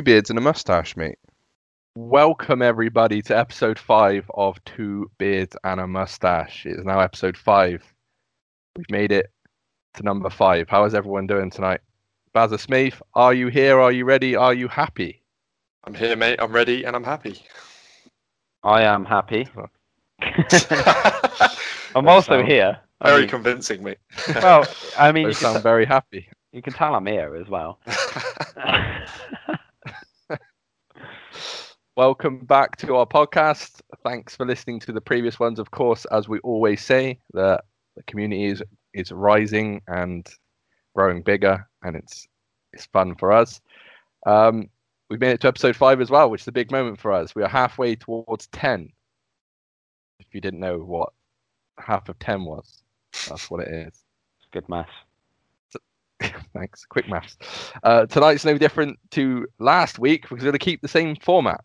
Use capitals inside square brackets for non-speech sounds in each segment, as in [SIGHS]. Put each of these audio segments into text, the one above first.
two beards and a mustache, mate. Welcome everybody to episode five of Two Beards and a Mustache. It is now episode five. We've made it to number five. How is everyone doing tonight? Bazza Smith, are you here? Are you ready? Are you happy? I'm here, mate. I'm ready and I'm happy. I am happy. [LAUGHS] [LAUGHS] I'm That also sounds here. I Very mean, convincing, mate. [LAUGHS] well, I mean, You you sound t- very happy. you can tell I'm here as well. Welcome back to our podcast. Thanks for listening to the previous ones. Of course, as we always say, the, the community is, is rising and growing bigger, and it's it's fun for us. Um, we've made it to episode five as well, which is a big moment for us. We are halfway towards ten. If you didn't know what half of ten was, that's what it is. Good math. [LAUGHS] Thanks. Quick maths. Uh, tonight's no different to last week because we're going to keep the same format.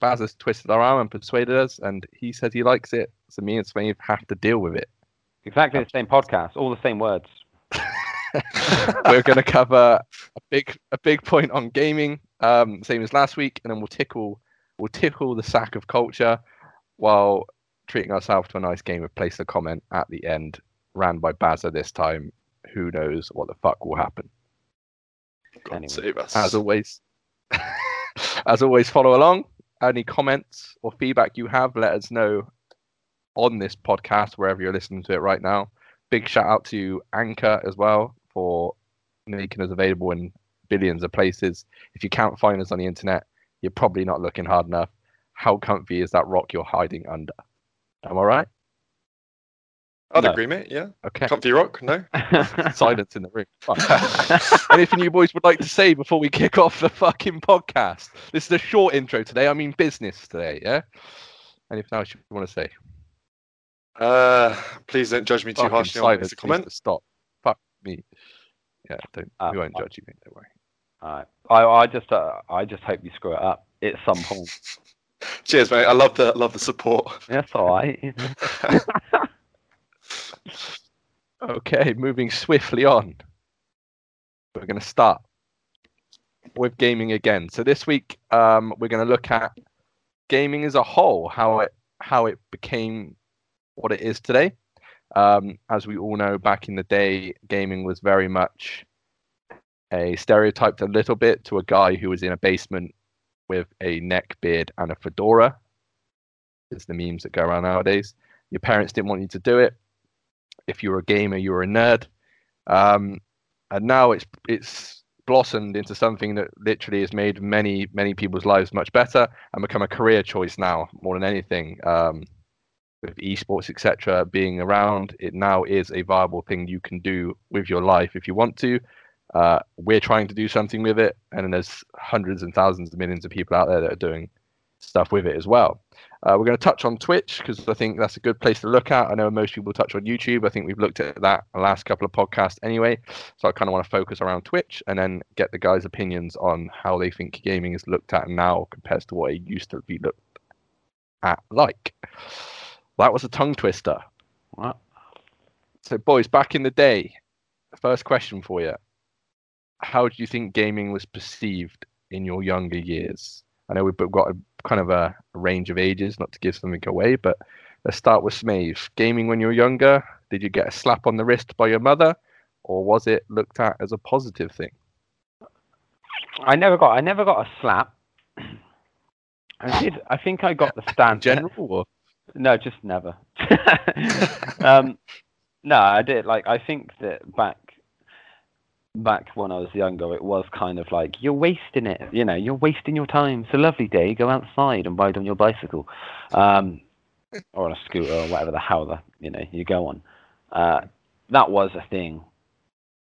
Baz has twisted our arm and persuaded us, and he says he likes it. So me and Smave have to deal with it. Exactly the same podcast, all the same words. [LAUGHS] we're going to cover a big a big point on gaming, um, same as last week, and then we'll tickle we'll tickle the sack of culture while treating ourselves to a nice game of place a comment at the end, ran by Bazza this time. Who knows what the fuck will happen? God Anyway. save us. as always [LAUGHS] as always follow along any comments or feedback you have let us know on this podcast wherever you're listening to it right now. Big shout out to anchor as well for making us available in billions of places. If you can't find us on the internet you're probably not looking hard enough. How comfy is that rock you're hiding under? Am i right I'd No. agree, mate. Yeah. okay Comfy rock? No. [LAUGHS] silence in the room [LAUGHS] Anything you boys would like to say before we kick off the fucking podcast? This is a short intro today. I mean business today, yeah? Anything else you want to say? Uh, please don't judge me too Fucking harshly on silence this comment. to Stop. Fuck me. Yeah, don't. Uh, we won't uh, judge you, mate. Don't worry. Alright. I, I just, uh, I just hope you screw it up at some point. [LAUGHS] Cheers, mate. I love the love the support. That's all right. Okay, moving swiftly on. We're going to start with gaming again. So this week, um, we're going to look at gaming as a whole, how it how it became what it is today. Um, as we all know, back in the day, gaming was very much a stereotyped a little bit to a guy who was in a basement with a neck beard and a fedora. It's the memes that go around nowadays. Your parents didn't want you to do it if you were a gamer, you were a nerd. Um, and now it's it's blossomed into something that literally has made many many people's lives much better and become a career choice now more than anything. Um, with esports etc. being around, it now is a viable thing you can do with your life if you want to. Uh, we're trying to do something with it, and there's hundreds and thousands of millions of people out there that are doing stuff with it as well. Uh, we're going to touch on Twitch because I think that's a good place to look at. I know most people touch on YouTube. I think we've looked at that the last couple of podcasts anyway. So I kind of want to focus around Twitch and then get the guys' opinions on how they think gaming is looked at now compared to what it used to be looked at like. That was a tongue twister. What? So, boys, back in the day, first question for you. How do you think gaming was perceived in your younger years? I know we've got a kind of a, range of ages, not to give something away, but let's start with Smave. Gaming when you were younger, did you get a slap on the wrist by your mother, or was it looked at as a positive thing? I never got, I never got a slap. I [SIGHS] did. I think I got the In stand. general, or No, just never. [LAUGHS] um, no, I did. Like, I think that back, back when I was younger, it was kind of like you're wasting it. You know, you're wasting your time. It's a lovely day. Go outside and ride on your bicycle, um, or on a scooter or whatever the hell the you know you go on. Uh, that was a thing.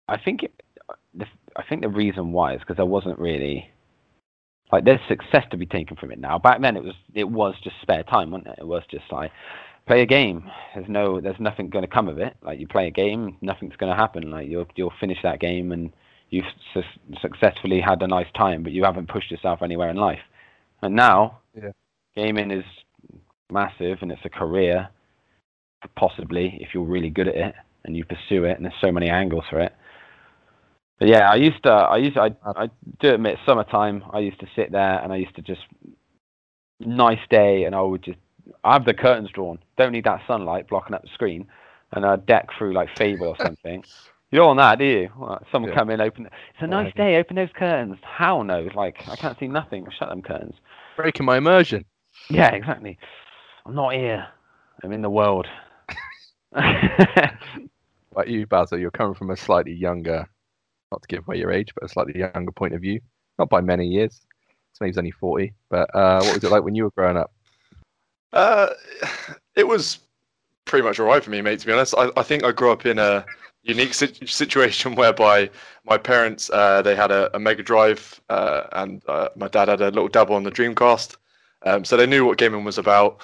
I think it, the, I think the reason why is because I wasn't really like there's success to be taken from it now. Back then it was it was just spare time, wasn't it? It was just like play a game. There's no there's nothing going to come of it. Like you play a game, nothing's going to happen. Like you'll you'll finish that game and you've su- successfully had a nice time, but you haven't pushed yourself anywhere in life. And now, Yeah. gaming is massive and it's a career, possibly if you're really good at it and you pursue it. And there's so many angles for it. But yeah, I used to, I used, to, I, I do admit, summertime, I used to sit there and I used to just, nice day, and I would just, I have the curtains drawn. Don't need that sunlight blocking up the screen, and a deck through like Fable or something. You don't want that, do you? Well, someone Yeah. come in, open. It's a nice day. Open those curtains. How no? Like I can't see nothing. Shut them curtains. Breaking my immersion. Yeah, exactly. I'm not here. I'm in the world. [LAUGHS] Like you, Basil, you're coming from a slightly younger, not to give away your age, but a slightly younger point of view. Not by many years. Smave's only 40. But uh, what was it like when you were growing up? Uh, it was pretty much alright for me, mate. To be honest, I, I think I grew up in a unique sit- situation [LAUGHS] whereby my parents uh, they had a, a Mega Drive uh, and uh, my dad had a little dabble on the Dreamcast, um, so they knew what gaming was about.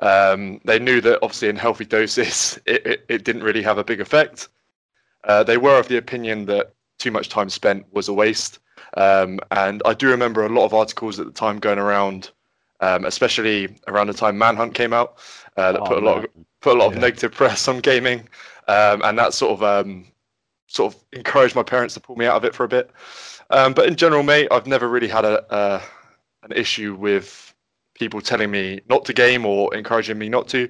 Um, they knew that obviously in healthy doses [LAUGHS] it, it, it didn't really have a big effect. Uh, they were of the opinion that too much time spent was a waste. Um, and I do remember a lot of articles at the time going around, um, especially around the time Manhunt came out, uh, that Oh, put a lot of put a lot of negative press on gaming, um, and that sort of um, sort of encouraged my parents to pull me out of it for a bit. Um, but in general, mate, I've never really had a uh, an issue with people telling me not to game or encouraging me not to.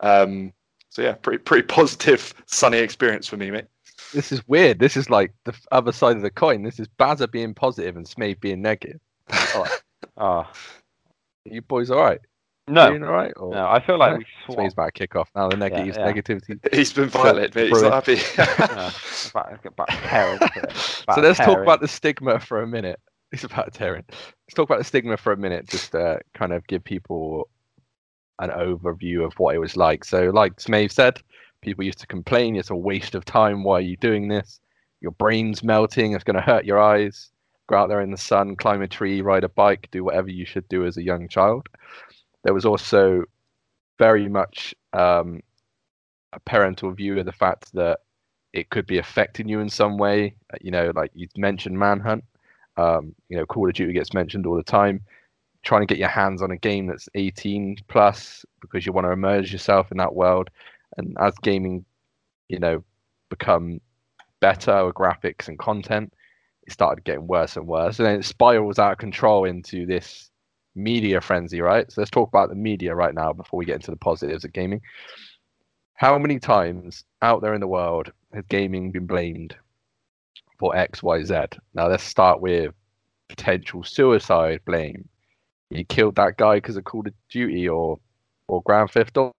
Um, so yeah, pretty pretty positive, sunny experience for me, mate. This is weird. This is like the other side of the coin. This is Bazza being positive and Smee being negative. [LAUGHS] Oh you boys all right? no, Doing all right? Or no. I feel like No. [LAUGHS] we Smave's swapped. about to kick off now. The neg- Yeah, yeah. negativity. He's been violated, mate. He's not happy. [LAUGHS] [LAUGHS] Yeah, about, about tearing so let's talk about the stigma for a minute. It's about tearing. Let's talk about the stigma for a minute. Just to kind of give people an overview of what it was like. So, like Smave said, people used to complain it's a waste of time. Why are you doing this? Your brain's melting. It's going to hurt your eyes. Go out there in the sun, climb a tree, ride a bike, do whatever you should do as a young child. There was also very much um, a parental view of the fact that it could be affecting you in some way. Uh, You know, like you mentioned Manhunt. Um, you know, Call of Duty gets mentioned all the time. Trying to get your hands on a game that's 18 plus because you want to immerse yourself in that world. And as gaming, you know, become better with graphics and content, it started getting worse and worse. And then it spirals out of control into this media frenzy, right? So let's talk about the media right now before we get into the positives of gaming. How many times out there in the world has gaming been blamed for X, Y, Z? Now let's start with potential suicide blame. You killed that guy because of Call of Duty or or Grand Theft Auto.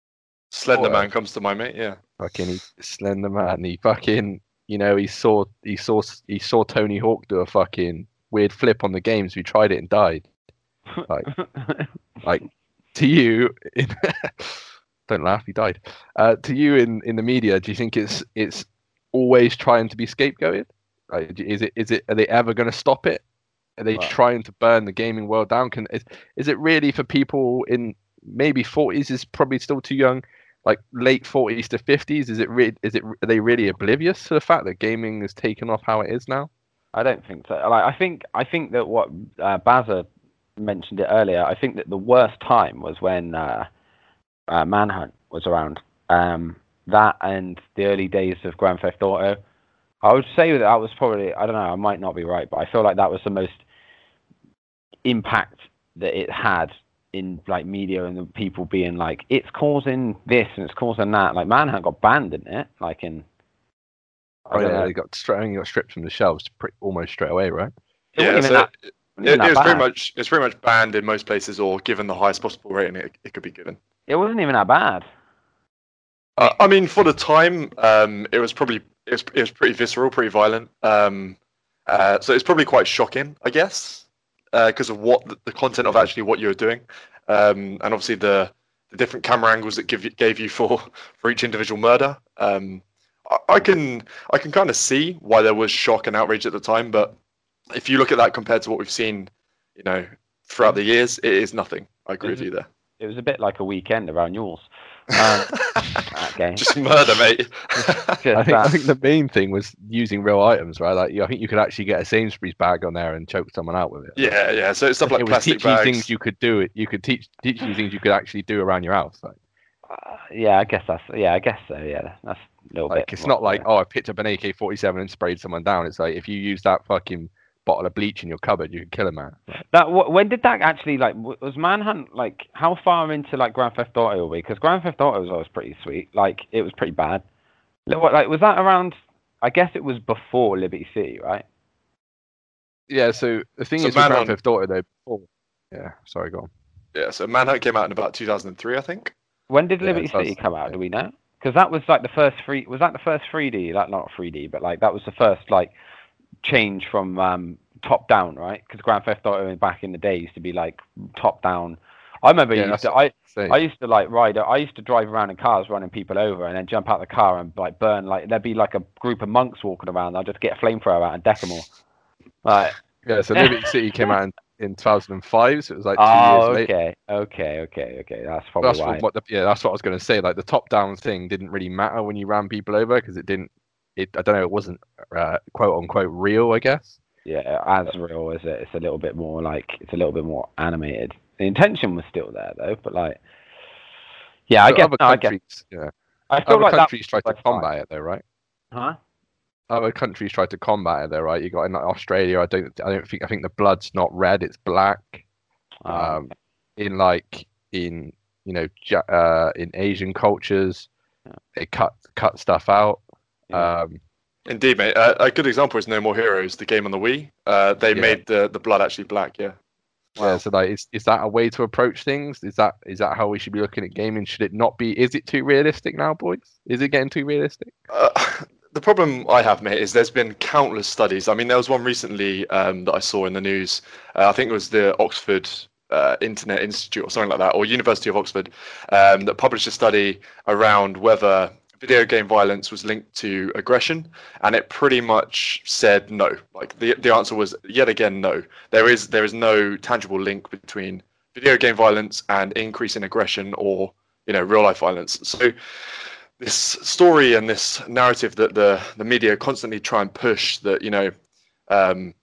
Slender Or- Man comes to mind, mate. Yeah. Fucking Slender Man. He fucking you know he saw he saw he saw Tony Hawk do a fucking weird flip on the games. We tried it and died. Like [LAUGHS] like to you, in, [LAUGHS] don't laugh. He died. Uh, to you in in the media, do you think it's it's always trying to be scapegoated? Like, is it is it are they ever going to stop it? Are they Well- trying to burn the gaming world down? Can is, is it really for people in maybe forties? Is probably still too young. Like late forties to fifties, is it re- is it are they really oblivious to the fact that gaming has taken off how it is now? I don't think so. Like, I think I think that what uh, Bazza mentioned it earlier. I think that the worst time was when uh, uh, Manhunt was around. Um, that and the early days of Grand Theft Auto. I would say that that was probably I don't know. I might not be right, but I feel like that was the most impact that it had in like media and the people being like, it's causing this and it's causing that. Like Manhunt got banned, didn't it? Like in Oh yeah, know. they got stra- got stripped from the shelves pretty, almost straight away, right? It yeah. wasn't So that- it, it, it was pretty much it's pretty much banned in most places, or given the highest possible rating it, it could be given. It wasn't even that bad. Uh, I mean, for the time, um, it was probably it was, it was pretty visceral, pretty violent. Um, uh, so it's probably quite shocking, I guess, because of what the, the content of actually what you're doing, um, and obviously the the different camera angles that give you, gave you for [LAUGHS] for each individual murder. Um, I, I can I can kind of see why there was shock and outrage at the time, but if you look at that compared to what we've seen, you know, throughout the years, it is nothing. I agree with you there. It was a bit like a weekend around yours. Um, [LAUGHS] that game. Just murder, mate. [LAUGHS] I think, I think the main thing was using real items, right? Like, I think you could actually get a Sainsbury's bag on there and choke someone out with it. Yeah, yeah. So it's stuff like it was plastic teaching you bags. things you could do. It you could teach teach you things you could actually do around your house. Like, Uh, yeah, I guess that's yeah, I guess so. Yeah, that's a little Like bit. it's more- not like oh I picked up an AK-47 and sprayed someone down. It's like if you use that fucking bottle of bleach in your cupboard, you can kill a man. that. wh- When did that actually like? w- Was Manhunt like how far into like Grand Theft Auto were we? Because Grand Theft Auto was always pretty sweet. Like it was pretty bad. Like, what- like was that around? I guess it was before Liberty City, right? Yeah. So the thing So is with Grand Manhunt- Theft Auto though. before- Yeah. Sorry, go on. Yeah, so Manhunt came out in about 2003, I think. When did Liberty it sounds- City come out? Do we know? Because that was like the first free. Was that the first 3D? Like not 3D, but like that was the first like change from um, top down, right? Because Grand Theft Auto back in the day used to be like top down. I remember Yeah, used to, I. I used to like ride. I used to drive around in cars, running people over, and then jump out the car and like burn. Like there'd be like a group of monks walking around. I'd just get a flamethrower out and deck them all. Like, Yeah. So Liberty City came out in, in 2005. So it was like two oh, years later. okay, okay, okay, okay. That's probably That's why. what, what the, yeah, that's what I was going to say. Like the top-down thing didn't really matter when you ran people over because it didn't. It I don't know. It wasn't uh, quote unquote real. I guess. Yeah, as real as it. It's a little bit more like it's a little bit more animated. The intention was still there though, but like, yeah, I guess. other No, I guess. yeah, I feel other like that. countries tried to combat it though, right? Huh? Other countries tried to combat it though, right? You got in like, Australia. I don't. I don't think. I think the blood's not red. It's black. Oh, Um, in like in you know uh, in Asian cultures, Yeah. they cut cut stuff out. Yeah. Um, Indeed, mate. Uh, a good example is No More Heroes, the game on the Wii. Uh, they Yeah. made the, the blood actually black, yeah. Yeah, so like, is, is that a way to approach things? Is that is that how we should be looking at gaming? Should it not be? Is it too realistic now, boys? Is it getting too realistic? Uh, [LAUGHS] the problem I have, mate, is there's been countless studies. I mean, there was one recently um, that I saw in the news. Uh, I think it was the Oxford uh, Internet Institute or something like that, or University of Oxford, um, that published a study around whether video game violence was linked to aggression, and it pretty much said no. Like the the answer was yet again no. There is there is no tangible link between video game violence and increase in aggression or you know real life violence. So this story and this narrative that the the media constantly try and push that you know um,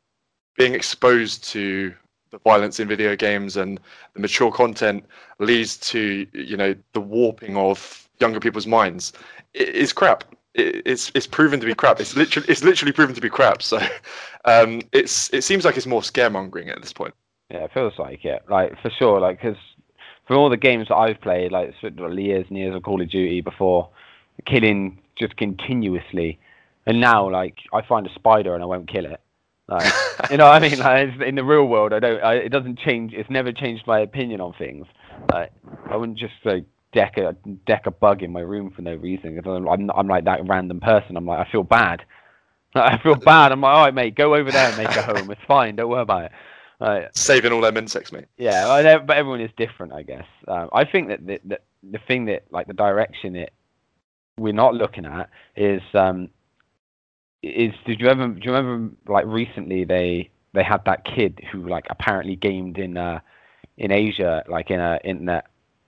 being exposed to the violence in video games and the mature content leads to you know the warping of younger people's minds is crap. It's it's proven to be crap. It's literally it's literally proven to be crap. So [LAUGHS] um, it's it seems like it's more scaremongering at this point. Yeah, it feels like it. Like for sure. Like because from all the games that I've played, like years and years of Call of Duty before, killing just continuously, and now like I find a spider and I won't kill it. Like [LAUGHS] you know, what I mean, like in the real world, I don't. I, it doesn't change. It's never changed my opinion on things. Like I wouldn't just like deck a deck a bug in my room for no reason. I'm, I'm like that random person. I'm like I feel bad. [LAUGHS] I feel bad. I'm like, all right, mate, go over there and make a home. It's fine. Don't worry about it. Like, Saving all them insects, mate. yeah, but everyone is different, I guess. Um, I think that the, the the thing that like the direction it we're not looking at is um is did you ever do you remember like recently they they had that kid who like apparently gamed in uh in Asia like in a internet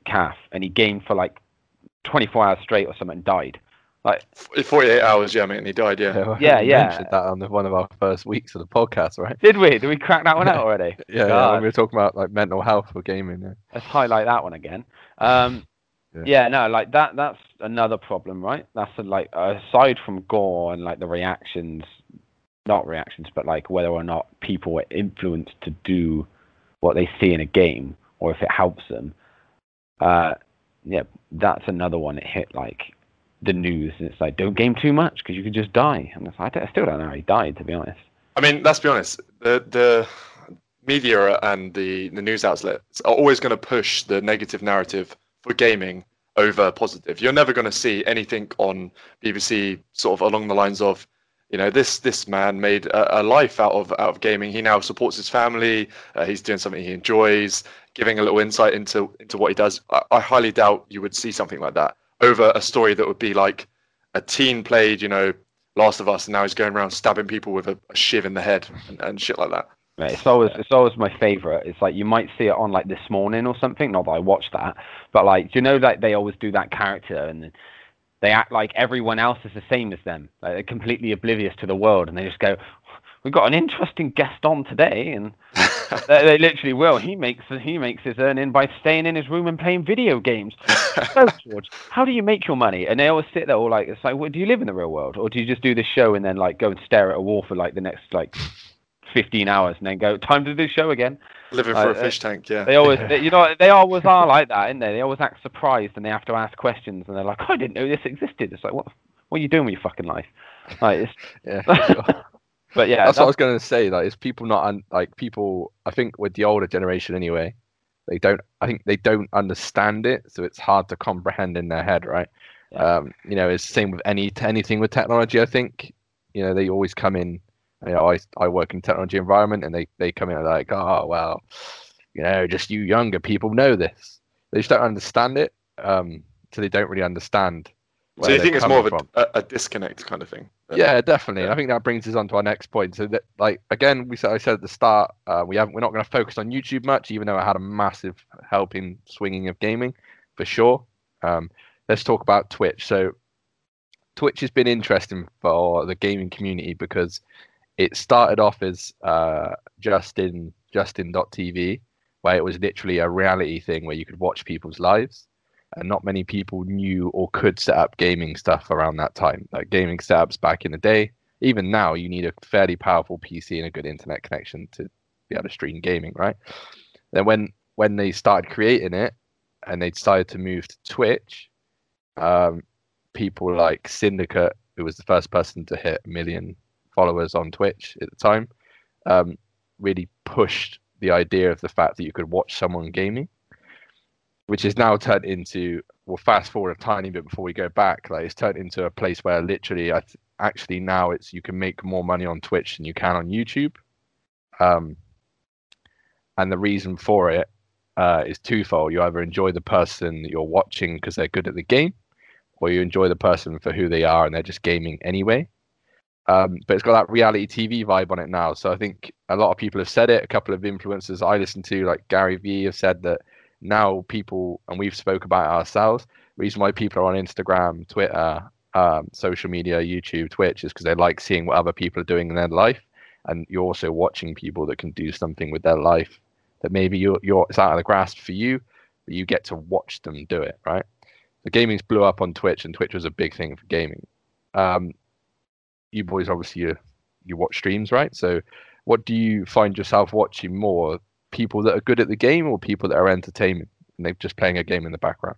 calf and he gamed for like 24 hours straight or something and died. Like 48 hours, yeah, mate, and he died, yeah. Yeah, we yeah. Mentioned that on the, one of our first weeks of the podcast, right? Did we? Did we crack that one out [LAUGHS] already? Yeah, yeah when we were talking about like mental health for gaming. Yeah. let's highlight that one again. Um, Yeah. yeah. no, like that. That's another problem, right? That's a, like aside from gore and like the reactions, not reactions, but like whether or not people are influenced to do what they see in a game or if it helps them. Uh, yeah, that's another one that hit like the news, and it's like don't game too much because you could just die. And it's like, I, I still don't know how he died, to be honest. I mean, let's be honest. The the media and the the news outlets are always going to push the negative narrative for gaming over positive. You're never going to see anything on BBC sort of along the lines of, you know, this this man made a, a life out of out of gaming. He now supports his family. Uh, he's doing something he enjoys, giving a little insight into into what he does. I, I highly doubt you would see something like that over a story that would be like a teen played, you know, Last of Us, and now he's going around stabbing people with a, a shiv in the head and, and shit like that. Right, it's always it's always my favorite. It's like you might see it on like this morning or something. Not that I watched that, but like do you know like they always do that character and they act like everyone else is the same as them. Like they're completely oblivious to the world, and they just go, "We've got an interesting guest on today," and [LAUGHS] they, they literally will. He makes he makes his earning by staying in his room and playing video games. [LAUGHS] so George, how do you make your money? And they always sit there all like, it's like, well, do you live in the real world, or do you just do this show and then like go and stare at a wall for like the next like 15 hours and then go time to do the show again? Living Uh, for a uh, fish tank, yeah. They always, they, you know, [LAUGHS] they always are like that, aren't they? They always act surprised and they have to ask questions and they're like, I didn't know this existed. It's like, what, what are you doing with your fucking life? Like, it's, Yeah. Sure. but yeah, that's what I was going to say. Like, is people not un- like people? I think with the older generation anyway, they don't. I think they don't understand it, so it's hard to comprehend in their head, right? Yeah. Um, you know, it's the same with any anything with technology. I think you know they always come in. You know, I I work in technology environment, and they they come in like, oh well, you know, just you younger people know this. They just don't understand it. Um, so they don't really understand. so you think it's more of a, a, a disconnect kind of thing? Yeah, definitely. Yeah. I think that brings us on to our next point. So that, like, again, we said I said at the start, uh, we haven't we're not going to focus on YouTube much, even though it had a massive help in swinging of gaming for sure. Um, let's talk about Twitch. So Twitch has been interesting for the gaming community because it started off as uh, Justin Justin.tv, where it was literally a reality thing where you could watch people's lives and not many people knew or could set up gaming stuff around that time. Like gaming setups back in the day, even now, you need a fairly powerful PC and a good internet connection to be able to stream gaming, right? Then when when they started creating it and they decided to move to Twitch, um, people like Syndicate, who was the first person to hit a million followers on Twitch at the time, um, really pushed the idea of the fact that you could watch someone gaming which is now turned into well fast forward a tiny bit before we go back like it's turned into a place where literally I th- actually now it's you can make more money on twitch than you can on youtube um and the reason for it uh, is twofold you either enjoy the person that you're watching because they're good at the game or you enjoy the person for who they are and they're just gaming anyway um, but it's got that reality TV vibe on it now. So I think a lot of people have said it. A couple of influencers I listen to, like Gary Vee, have said that now people and we've spoke about ourselves reason why people are on instagram twitter um, social media youtube twitch is because they like seeing what other people are doing in their life. And you're also watching people that can do something with their life that maybe you're, you're it's out of the grasp for you but you get to watch them do it right? The gaming's blew up on twitch and twitch was a big thing for gaming. Um, you boys obviously you, you watch streams right? So what do you find yourself watching more people that are good at the game or people that are entertaining and they're just playing a game in the background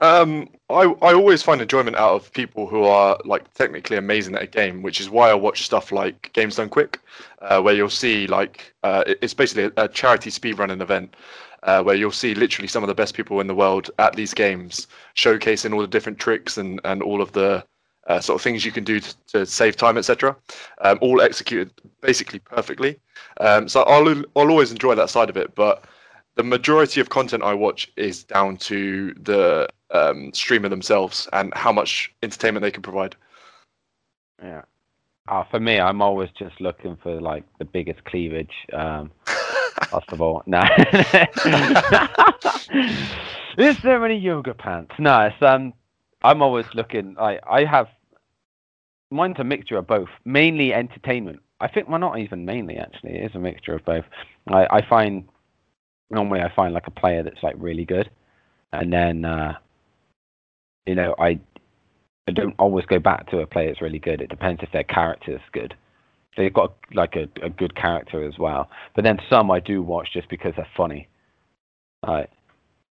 Um, I I always find enjoyment out of people who are like technically amazing at a game, which is why I watch stuff like Games Done Quick, uh, where you'll see like uh, it's basically a, a charity speedrunning event. Uh, where you'll see literally some of the best people in the world at these games, showcasing all the different tricks and, and all of the uh, sort of things you can do to, to save time, etc. Um, all executed basically perfectly. Um, so I'll I'll always enjoy that side of it, but the majority of content I watch is down to the um, streamer themselves and how much entertainment they can provide. Yeah. Uh, for me, I'm always just looking for like the biggest cleavage. Um, [LAUGHS] first of all, no. [LAUGHS] Is there any yoga pants? No, it's um. I'm always looking. I I have. Mine's a mixture of both. Mainly entertainment. I think well, not even mainly actually. It is a mixture of both. I I find normally I find like a player that's like really good, and then uh, you know I I don't always go back to a player that's really good. It depends if their character's good. They've got like a, a good character as well. But then some I do watch just because they're funny. Like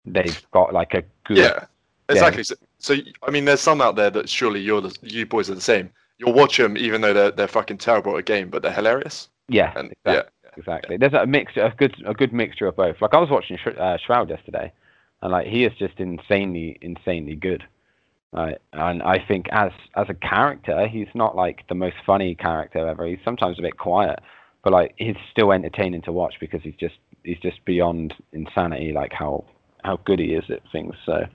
they've got like a good Yeah, exactly. So, so I mean, there's some out there that surely you're the, you boys are the same. You'll watch them even though they're they're fucking terrible at a game, but they're hilarious. yeah, And exactly. yeah, exactly. There's a mix, a good, a good mixture of both. Like I was watching Sh- uh, Shroud yesterday, and like he is just insanely, insanely good. Right, and I think as as a character, he's not like the most funny character ever. He's sometimes a bit quiet, but like he's still entertaining to watch because he's just he's just beyond insanity. Like how how good he is at things. So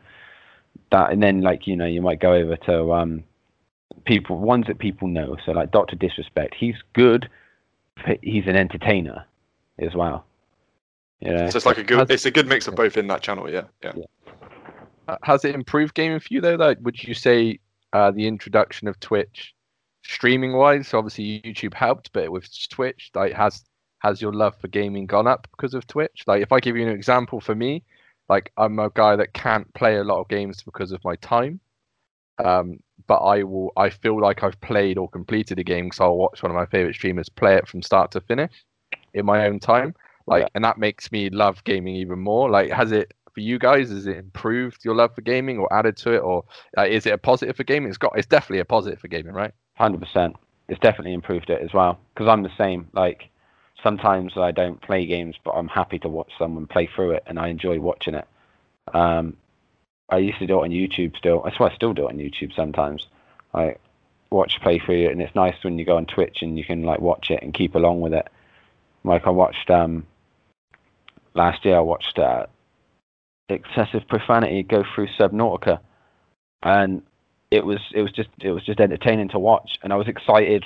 that, and then like you know, you might go over to um people ones that people know. So like Doctor Disrespect, he's good. but He's an entertainer as well. You know, so it's like a good it's a good mix of both in that channel. Yeah, yeah. Uh, has it improved gaming for you though like would you say uh, the introduction of twitch streaming wise So obviously youtube helped but with twitch like has has your love for gaming gone up because of Twitch? Like, if I give you an example for me, like I'm a guy that can't play a lot of games because of my time. Um, but I will. I feel like I've played or completed a game because I'll watch one of my favorite streamers play it from start to finish in my own time. Like, Yeah. and that makes me love gaming even more. Like, has it for you guys? Has it improved your love for gaming or added to it, or uh, is it a positive for gaming? It's got. It's definitely a positive for gaming, right? Hundred percent. It's definitely improved it as well. Because I'm the same. Like sometimes I don't play games, but I'm happy to watch someone play through it, and I enjoy watching it. Um, I used to do it on YouTube still. That's why I still do it on YouTube sometimes. I watch play through it, and it's nice when you go on Twitch and you can like watch it and keep along with it. Like I watched um last year, I watched uh, excessive profanity go through Subnautica, and it was it was just it was just entertaining to watch, and I was excited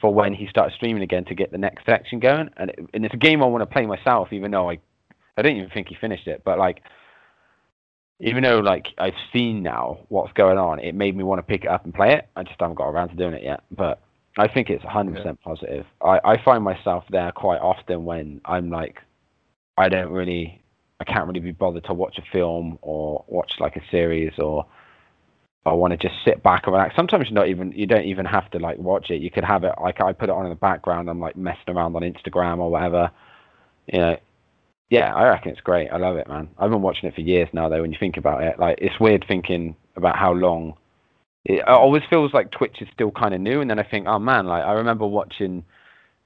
for when he started streaming again to get the next section going. And it, and it's a game I want to play myself, even though I I don't even think he finished it, but like even though like I've seen now what's going on, it made me want to pick it up and play it. I just haven't got around to doing it yet, but I think it's 100% positive. I, I find myself there quite often when I'm like, I don't really, I can't really be bothered to watch a film or watch like a series or I want to just sit back and relax. Sometimes you're not even, you don't even have to like watch it. You could have it, like I put it on in the background. I'm like messing around on Instagram or whatever. You know, yeah, I reckon it's great. I love it, man. I've been watching it for years now, though. When you think about it, like it's weird thinking about how long. It always feels like Twitch is still kind of new, and then I think, oh man, like I remember watching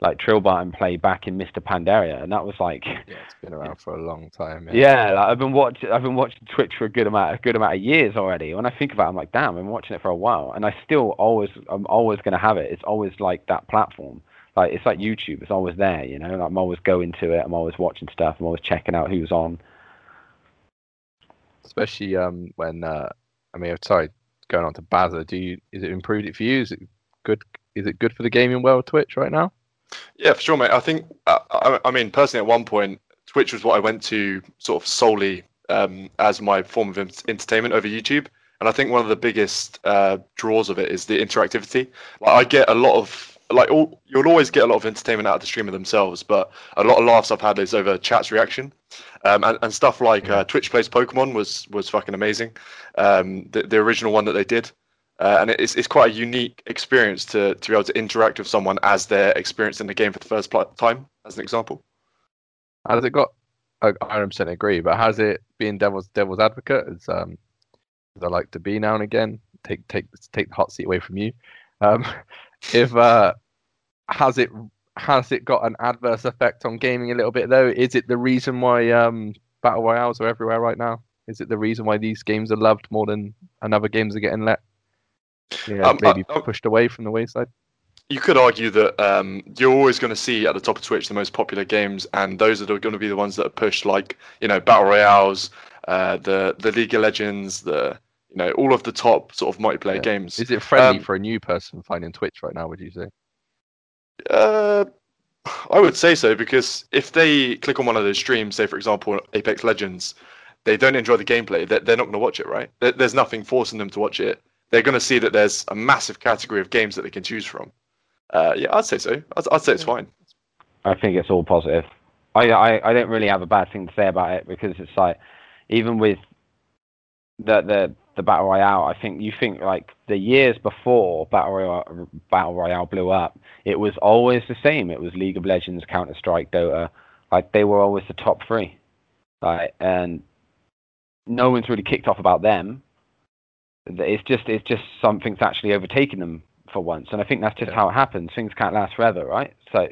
like Trill Barton play back in Mists of Pandaria, and that was like, Yeah, it's been around for a long time. yeah, like, I've been watching, I've been watching Twitch for a good amount, a good amount of years already. When I think about, it, I'm like, damn, I've been watching it for a while, and I still always, I'm always gonna have it. It's always like that platform. Like it's like YouTube. It's always there, you know. Like, I'm always going to it. I'm always watching stuff. I'm always checking out who's on. especially um when uh I mean sorry going on to Bazza do you is it improved it for you is it good is it good for the gaming world Twitch right now Yeah, for sure, mate. I think, uh, I, I mean, personally, at one point, Twitch was what I went to sort of solely um, as my form of entertainment over YouTube. And I think one of the biggest uh, draws of it is the interactivity. Like, I get a lot of, like, all, you'll always get a lot of entertainment out of the streamer themselves, but a lot of laughs I've had is over chat's reaction. Um, and, and stuff like uh, Twitch Plays Pokemon was was fucking amazing. Um, the, the original one that they did. Uh, and it's, it's quite a unique experience to, to be able to interact with someone as they're experiencing the game for the first pl- time, as an example. has it got I 100% agree but has it been devil's devil's advocate? As um as I like to be now and again take take take the hot seat away from you. Um [LAUGHS] if uh has it has it got an adverse effect on gaming a little bit though? Is it the reason why um battle royales are everywhere right now? Is it the reason why these games are loved more than another games are getting let know, Um, maybe uh, uh, pushed away from the wayside You could argue that um, you're always going to see at the top of Twitch the most popular games, and those are going to be the ones that are pushed, like you know, battle royales, uh, the the League of Legends, the you know, all of the top sort of multiplayer Yeah. games. is it friendly um, for a new person finding twitch right now would you say Uh, I would say so because if they click on one of those streams, say for example Apex Legends, they don't enjoy the gameplay. They're, they're not going to watch it, right? There's nothing forcing them to watch it. They're going to see that there's a massive category of games that they can choose from. Uh, yeah, I'd say so. I'd, I'd say it's fine. I think it's all positive. I, I I don't really have a bad thing to say about it because it's like even with the the the battle royale, I think you think like the years before battle royale, battle royale blew up, it was always the same. It was League of Legends, Counter Strike, Dota. Like they were always the top three, like and no one's really kicked off about them. It's just it's just something's actually overtaken them for once, and I think that's just Yeah. how it happens. Things can't last forever, right? So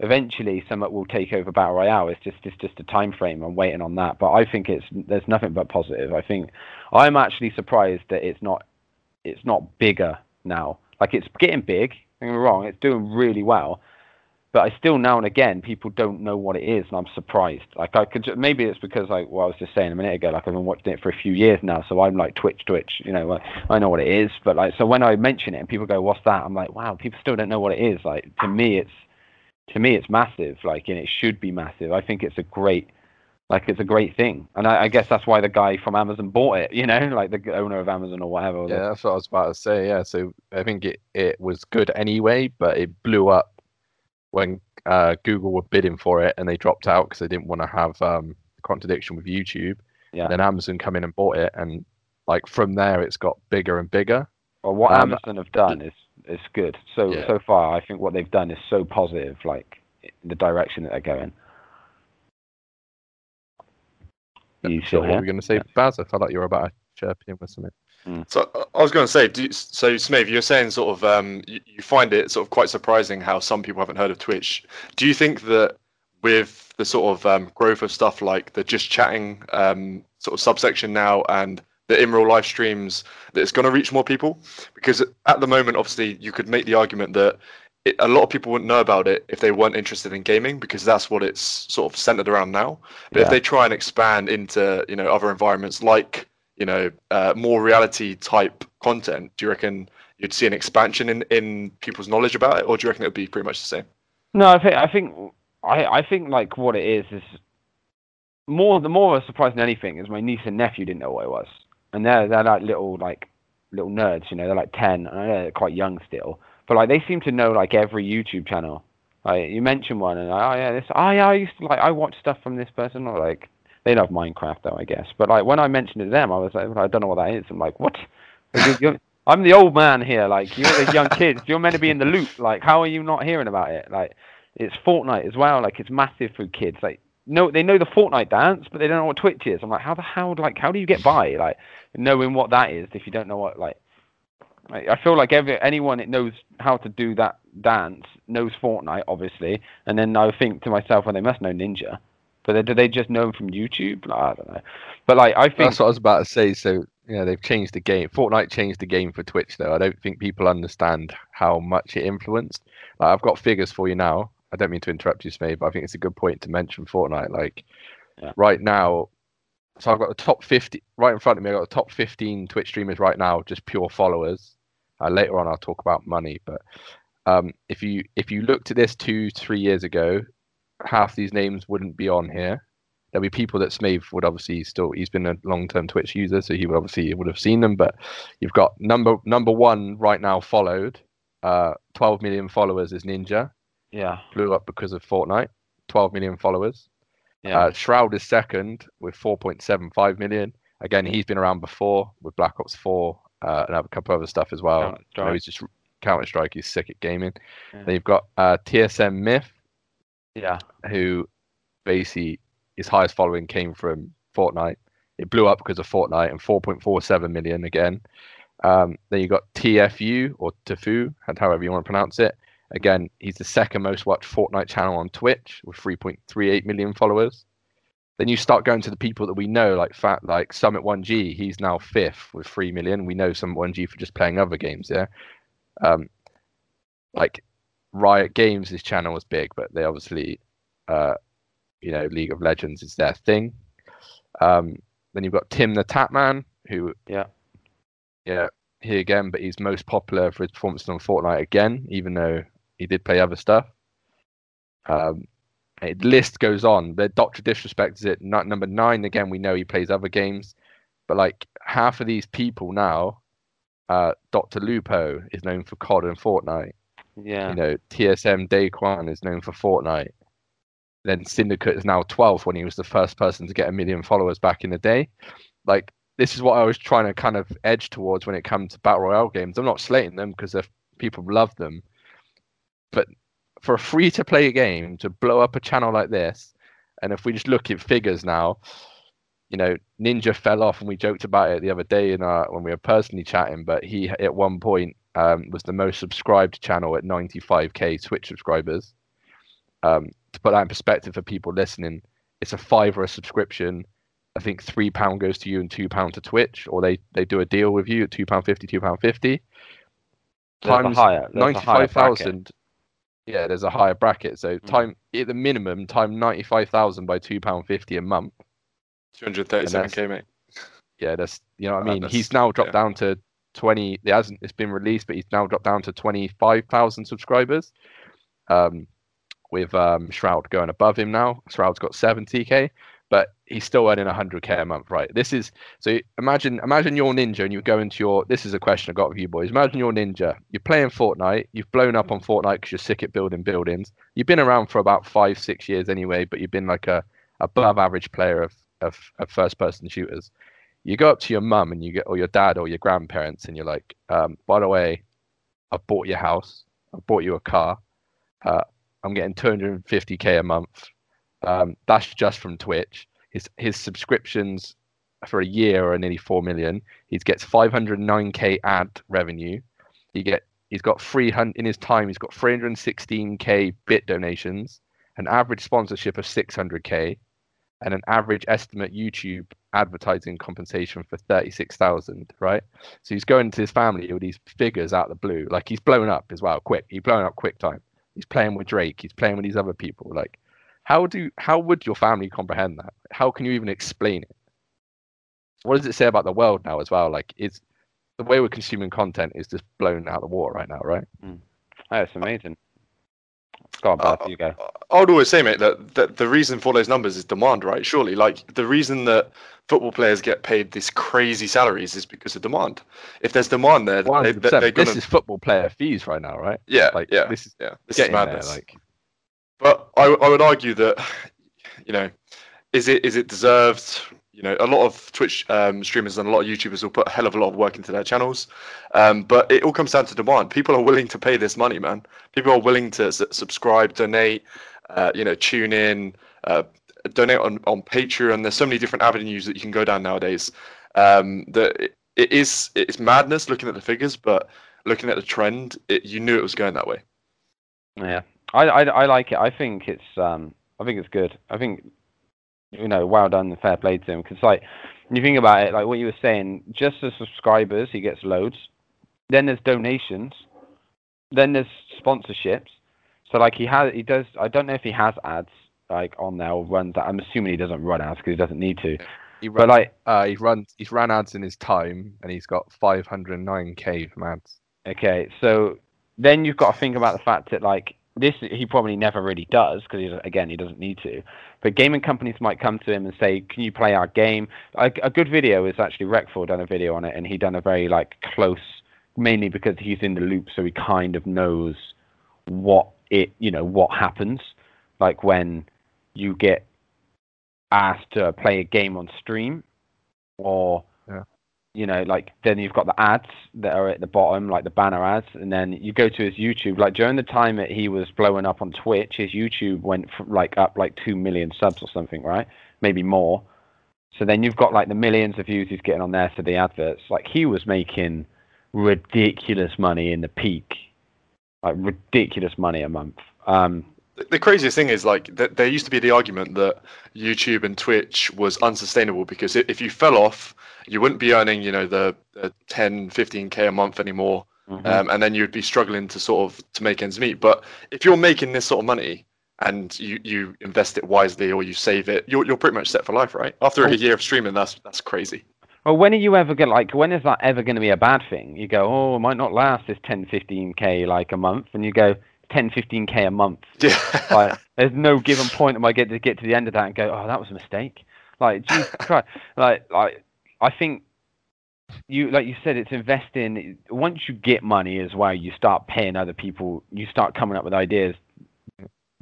eventually something will take over battle royale. It's just it's just a time frame. I'm waiting on that. But i think it's there's nothing but positive. I think i'm actually surprised that it's not it's not bigger now. Like it's getting big. Don't get me wrong. It's doing really well but i still now and again people don't know what it is and i'm surprised. Like i could maybe it's because like what i was just saying a minute ago like i've been watching it for a few years now so i'm like twitch twitch you know like, i know what it is but like so when i mention it and people go what's that? I'm like wow people still don't know what it is. Like to me it's to me it's massive like and it should be massive. I think it's a great like it's a great thing and I, I guess that's why the guy from amazon bought it [LAUGHS] you know like the owner of amazon or whatever Yeah, that's what I was about to say. Yeah, so I think it, it was good anyway, but it blew up when uh, Google were bidding for it and they dropped out because they didn't want to have um, contradiction with YouTube. Yeah. Then Amazon come in and bought it, and like from there, it's got bigger and bigger. Well, what Um, Amazon have done is is good. So Yeah. so far, I think what they've done is so positive, like in the direction that they're going. You So still what were we going to say, Yeah. Baz? I felt like you were about to chirp in with something. So uh, I was going to say, do you, so Smith, you're saying sort of um, you, you find it sort of quite surprising how some people haven't heard of Twitch. Do you think that with the sort of um, growth of stuff like the just chatting um, sort of subsection now and the in real life streams, that it's going to reach more people? Because at the moment, obviously, you could make the argument that it, a lot of people wouldn't know about it if they weren't interested in gaming because that's what it's sort of centered around now. But if they try and expand into you know other environments like you know uh, more reality type content, do you reckon you'd see an expansion in in people's knowledge about it, or do you reckon it would be pretty much the same? No, I think I think I I think like what it is is more the more surprise than anything is my niece and nephew didn't know what it was, and they're they're like little like little nerds, you know, they're like ten, and I know they're quite young still, but like they seem to know like every YouTube channel. Like you mentioned one, and oh yeah, this oh yeah, I used to like I watch stuff from this person, or like they love Minecraft though, I guess. But like when I mentioned it to them, I was like, well, I don't know what that is. I'm like, what? I'm the old man here. Like you're the young [LAUGHS] kids. You're meant to be in the loop. Like how are you not hearing about it? Like it's Fortnite as well. Like it's massive for kids. Like no, they know the Fortnite dance, but they don't know what Twitch is. I'm like, how the hell? Like how do you get by? Like knowing what that is if you don't know what like. like, I feel like every anyone that knows how to do that dance knows Fortnite, obviously, and then I think to myself, well, they must know Ninja, but they, do they just know him from YouTube? I don't know. But like, I think That's what I was about to say. So yeah, they've changed the game. Fortnite changed the game for Twitch, though. I don't think people understand how much it influenced. Like, I've got figures for you now. I don't mean to interrupt you, Smee, but I think it's a good point to mention Fortnite. Like Yeah. right now, so I've got the top fifty right in front of me. I've got the top fifteen Twitch streamers right now, just pure followers. Uh, later on, I'll talk about money, but um, if you if you looked at this two three years ago, half these names wouldn't be on here there'll be people that Smave would obviously still he's been a long term Twitch user, so he would obviously would have seen them. But you've got number number one right now followed, uh, 12 million followers is Ninja, yeah, blew up because of Fortnite, 12 million followers. yeah, Uh, Shroud is second with 4.75 million. Again, he's been around before with Black Ops 4 uh, and have a couple other stuff as well. You know, he's just Counter Strike. He's sick at gaming. Yeah. Then you've got uh, TSM Myth, yeah, who basically his highest following came from Fortnite. It blew up because of Fortnite and 4.47 million again. Um, then you got Tfue or and however you want to pronounce it. Again, he's the second most watched Fortnite channel on Twitch with 3.38 million followers. Then you start going to the people that we know, like Fat, like Summit 1G. He's now fifth with three million. We know Summit 1G for just playing other games. Yeah, um, like Riot Games, his channel was big, but they obviously uh, you know, League of Legends is their thing. Um, then you've got Tim the Tatman, who, Yeah. yeah, he again, but he's most popular for his performances on Fortnite again, even though he did play other stuff. Um, it, list goes on. The Doctor Disrespect is it not number nine again. We know he plays other games, but like half of these people now, uh, Doctor Lupo is known for COD and Fortnite. Yeah. You know, TSM Daquan is known for Fortnite. Then Syndicate is now 12th when he was the first person to get a million followers back in the day. Like, this is what I was trying to kind of edge towards when it comes to Battle Royale games. I'm not slating them because people love them. But for a free to play game to blow up a channel like this, and if we just look at figures now, you know, Ninja fell off, and we joked about it the other day in our, when we were personally chatting. But he, at one point, um, was the most subscribed channel at 95k Twitch subscribers. Um, to put that in perspective for people listening, it's a five or a subscription. I think three pound goes to you and two pound to Twitch, or they they do a deal with you at two pound fifty, two pound fifty. Times higher, there's a higher ninety five bracket. Yeah, there's a higher bracket. So Mm. time at the minimum, time ninety five thousand by two pound fifty a month. 237k, mate. Yeah, that's you know what I Uh, mean. He's now dropped yeah. down to twenty. It hasn't. It's been released, but he's now dropped down to twenty five thousand subscribers. Um, with um Shroud going above him now. Shroud's got seventy k. but he's still earning 100k a month, right? This is so imagine imagine you're ninja and you go into your. This is a question I got for you boys. Imagine you're ninja. You're playing Fortnite. You've blown up on Fortnite because you're sick at building buildings. You've been around for about five six years anyway, but you've been like a above average player of of, of first person shooters. You go up to your mum and you get or your dad or your grandparents and you're like, um, by the way, I bought your house. I bought you a car. Uh, I'm getting 250k a month. Um, that's just from Twitch. His his subscriptions for a year are nearly four million. He gets 509k ad revenue. He get he's got 300 in his time. He's got 316k bit donations, an average sponsorship of 600k, and an average estimate YouTube advertising compensation for 36,000. Right. So he's going to his family with these figures out of the blue. Like he's blown up as well. Quick. He's blown up quick time. He's playing with Drake. He's playing with these other people. Like how do how would your family comprehend that? How can you even explain it? What does it say about the world now as well? Like is the way we're consuming content is just blown out of the water right now, right? Hmm. Oh, it's amazing. Go on, Beth, uh, you go. Uh, I would always say, mate, that, that the reason for those numbers is demand, right? Surely, like the reason that football players get paid this crazy salaries is because of demand. If there's demand there, they, 100%. they, they're gonna, This is football player fees right now, right? yeah, Like yeah, this is yeah. This is getting there. Like But I, I would argue that, [SIGHS] you know, is it is it deserved? You know, a lot of Twitch um, streamers and a lot of YouTubers will put a hell of a lot of work into their channels, um, but it all comes down to demand. People are willing to pay this money, man. People are willing to s- subscribe, donate, uh, you know, tune in, uh, donate on on Patreon. There's so many different avenues that you can go down nowadays. Um, that it, it is it's madness looking at the figures, but looking at the trend, it, you knew it was going that way. Yeah, I, I, I like it. I think it's um I think it's good. I think you know, well done and fair play to him because like when you think about it, like what you were saying, just the subscribers he gets loads. Then there's donations. Then there's sponsorships. So like he has, he does. I don't know if he has ads like on there or runs that. I'm assuming he doesn't run ads because he doesn't need to. he But like uh, he runs he's ran ads in his time and he's got 509k from ads. Okay, so then you've got to think about the fact that like this he probably never really does because again he doesn't need to. But gaming companies might come to him and say, "Can you play our game?" A, a good video is actually Rekfor done a video on it, and he done a very like close, mainly because he's in the loop, so he kind of knows what it you know what happens, like when you get asked to play a game on stream, or Yeah. You know, like then you've got the ads that are at the bottom, like the banner ads, and then you go to his YouTube. Like during the time that he was blowing up on Twitch, his YouTube went from, like up like two million subs or something, right? Maybe more. So then you've got like the millions of views he's getting on there for the adverts. Like he was making ridiculous money in the peak, like ridiculous money a month. Um, The- craziest thing is like th- there used to be the argument that YouTube and Twitch was unsustainable because if you fell off, you wouldn't be earning, you know, the, the 10, 15k a month anymore, mhm. um, and then you'd be struggling to sort of to make ends meet. But if you're making this sort of money and you, you invest it wisely or you save it, you're you're pretty much set for life, right? After a year of streaming, that's that's crazy. Well, when are you ever going to, like, when is that ever going to be a bad thing? You go, oh, it might not last this 10, 15k like a month. And you go, 10, 15k a month. [LAUGHS] Yeah. Like, there's no given point that I get to get to the end of that and go, oh, that was a mistake. Like, Jesus [LAUGHS] Christ. Like, like, I think you, like you said, it's investing. Once you get money as well, you start paying other people. You start coming up with ideas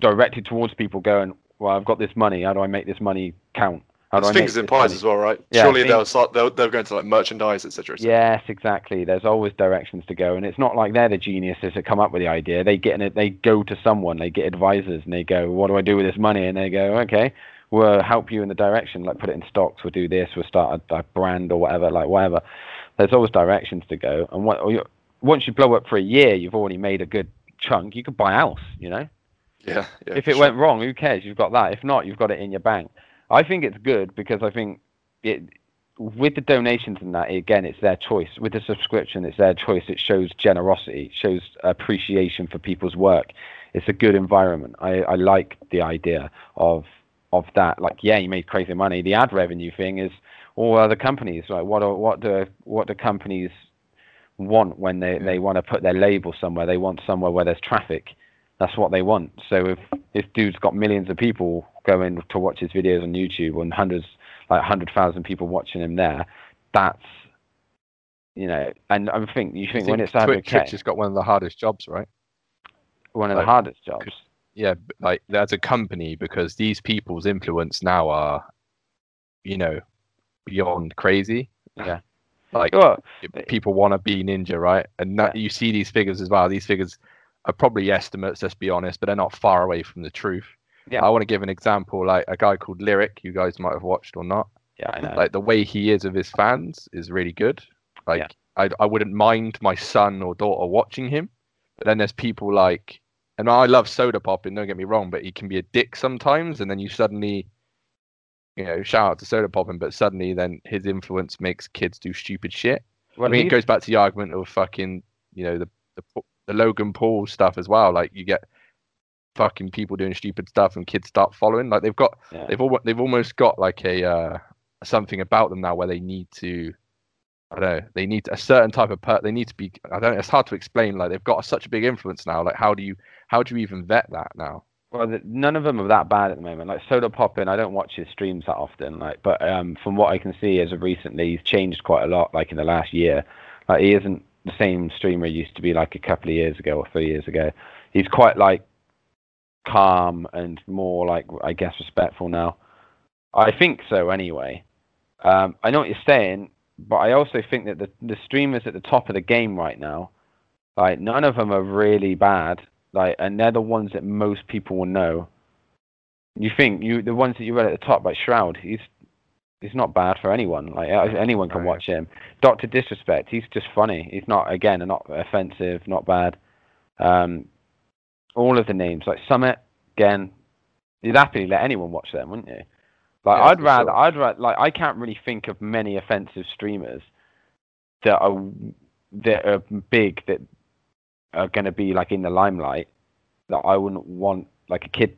directed towards people going, well, I've got this money. How do I make this money count? How do It's I fingers in pies money? as well, right? Yeah, Surely they'll start. They'll they'll go into like merchandise, etc. Yes, exactly. There's always directions to go, and it's not like they're the geniuses that come up with the idea. They get in it. They go to someone. They get advisors, and they go, "What do I do with this money?" And they go, "Okay, we'll help you in the direction. Like put it in stocks. We'll do this. We'll start a, a brand or whatever. Like whatever." There's always directions to go, and what, or once you blow up for a year, you've already made a good chunk. You could buy a house. You know, Yeah. yeah if it sure. went wrong, who cares? You've got that. If not, you've got it in your bank. I think it's good because I think it with the donations and that again, it's their choice. With the subscription, it's their choice. It shows generosity, shows appreciation for people's work. It's a good environment. I, I like the idea of of that. Like, yeah, you made crazy money. The ad revenue thing is all other companies. Like, what are, what do what do companies want when they, they want to put their label somewhere? They want somewhere where there's traffic. That's what they want. So if if dude's got millions of people going to watch his videos on YouTube and hundreds, like hundred thousand people watching him there, that's you know, and I think you think, I when it's Twitch, Twitch has got one of the hardest jobs, right? one of like, the hardest jobs. Yeah, like as a company, because these people's influence now are, you know, beyond crazy. Yeah. Like Well, people want to be ninja, right? And that, you see these figures as well. These figures are probably estimates, let's be honest, but they're not far away from the truth. Yeah. I want to give an example, like a guy called Lirik, you guys might have watched or not. yeah, I know. Like the way he is with his fans is really good. Like I, I wouldn't mind my son or daughter watching him, but then there's people like, and I love Sodapoppin. Don't get me wrong, but he can be a dick sometimes, and then you suddenly, you know, shout out to Sodapoppin, but suddenly then his influence makes kids do stupid shit. well, I mean, it goes back to the argument of fucking, you know, the the, the Logan Paul stuff as well. Like you get fucking people doing stupid stuff, and kids start following. Like they've got, yeah. they've all, they've almost got like a uh, something about them now where they need to. I don't know. They need a certain type of per. They need to be. I don't. know, It's hard to explain. Like they've got such a big influence now. Like how do you how do you even vet that now? Well, none of them are that bad at the moment. Like Sodapoppin, I don't watch his streams that often. Like, but um, from what I can see as of recently, he's changed quite a lot. Like in the last year, like he isn't the same streamer he used to be like a couple of years ago or three years ago. He's quite like calm and more like I guess respectful now. I think so anyway. Um, I know what you're saying, but I also think that the the streamers at the top of the game right now, like none of them are really bad like and they're the ones that most people will know. You think you the ones that you read at the top, like Shroud, he's he's not bad for anyone. Like anyone can watch him. Doctor Disrespect, he's just funny. He's not again not offensive, not bad. Um, all of the names like Summit again, you'd happily let anyone watch them, wouldn't you? Like Yeah, I'd rather sure. I'd rather like I can't really think of many offensive streamers that are that are big that are going to be like in the limelight that I wouldn't want like a kid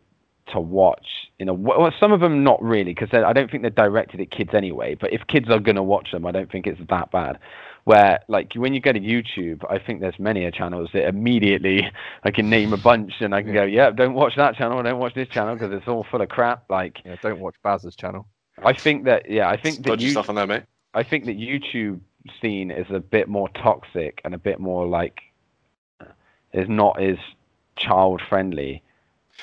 to watch. You know, well, some of them not really because I don't think they're directed at kids anyway. But if kids are going to watch them, I don't think it's that bad. Where like when you go to YouTube, I think there's many a channels that immediately I can name a bunch and I can go, yeah, don't watch that channel, don't watch this channel because it's all full of crap. Like Yeah, don't watch Baz's channel. I think that yeah, I think that you, stuff on there, mate. I think that YouTube scene is a bit more toxic and a bit more like is not as child friendly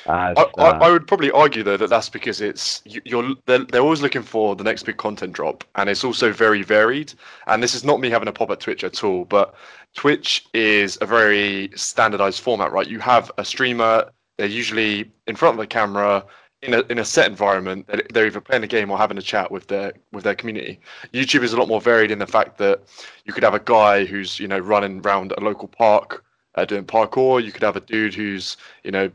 as I, I, uh, I would probably argue though that that's because it's you, you're they're, they're always looking for the next big content drop, and it's also very varied. And this is not me having a pop at Twitch at all, but Twitch is a very standardized format, right? You have a streamer; they're usually in front of the camera in a in a set environment. They're- They're either playing a game or having a chat with their with their community. YouTube is a lot more varied in the fact that you could have a guy who's you know running around a local park uh, doing parkour. You could have a dude who's you know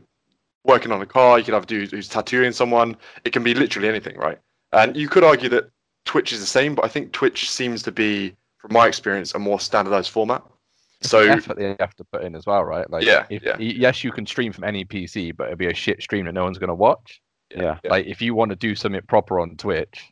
working on a car. You could have a dude who's tattooing someone. It can be literally anything, right? And you could argue that Twitch is the same, but I think Twitch seems to be, from my experience, a more standardized format. So effort they have to put in as well, right? Like, Yeah, if, yeah. yes, you can stream from any PC, but it'll be a shit stream that no one's going to watch. yeah. Yeah. Like, if you want to do something proper on Twitch,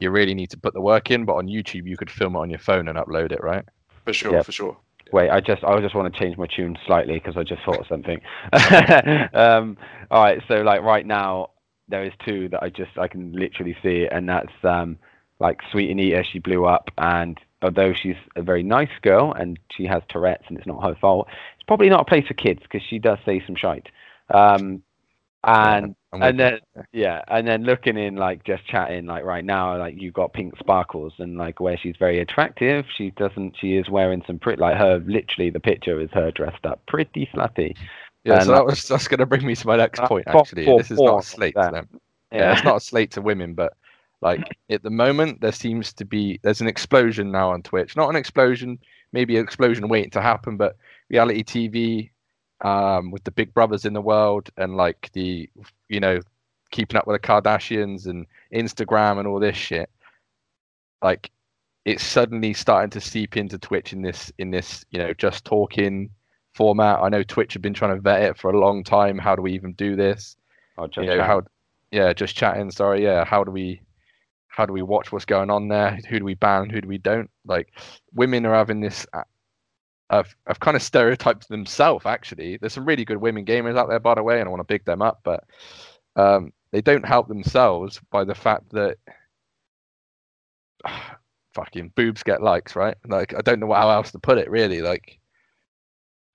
you really need to put the work in. But on YouTube, you could film it on your phone and upload it, right? for sure, Yeah. for sure. Wait, I just I just want to change my tune slightly because I just thought of something. [LAUGHS] um, all right, so like right now there is two that I just I can literally see, and that's um, like Sweet Anita. She blew up, and although she's a very nice girl and she has Tourette's and it's not her fault, it's probably not a place for kids because she does say some shite. Um, and with and you. then yeah, and then looking in like just chatting like right now, like you've got pink sparkles and like where she's very attractive. She doesn't. She is wearing some pretty like her. Literally, the picture is her dressed up pretty slutty. yeah, and so that- was that's going to bring me to my next Uh, point. Actually, for this is not a slate to them. Yeah, it's not a slate to women, but like at the moment, there seems to be there's an explosion now on Twitch. Not an explosion, maybe an explosion waiting to happen, but reality TV um, with the big brothers in the world and like the you know keeping up with the Kardashians and Instagram and all this shit. Like it's suddenly starting to seep into Twitch in this in this you know just talking format. I know Twitch have been trying to vet it for a long time. How do we even do this? Just you know how yeah just chatting sorry yeah how do we how do we watch what's going on there who do we ban who do we don't like women are having this i've, I've kind of stereotyped themselves actually there's some really good women gamers out there by the way and i want to big them up but um they don't help themselves by the fact that [SIGHS] fucking boobs get likes, right? Like I don't know how else to put it really. Like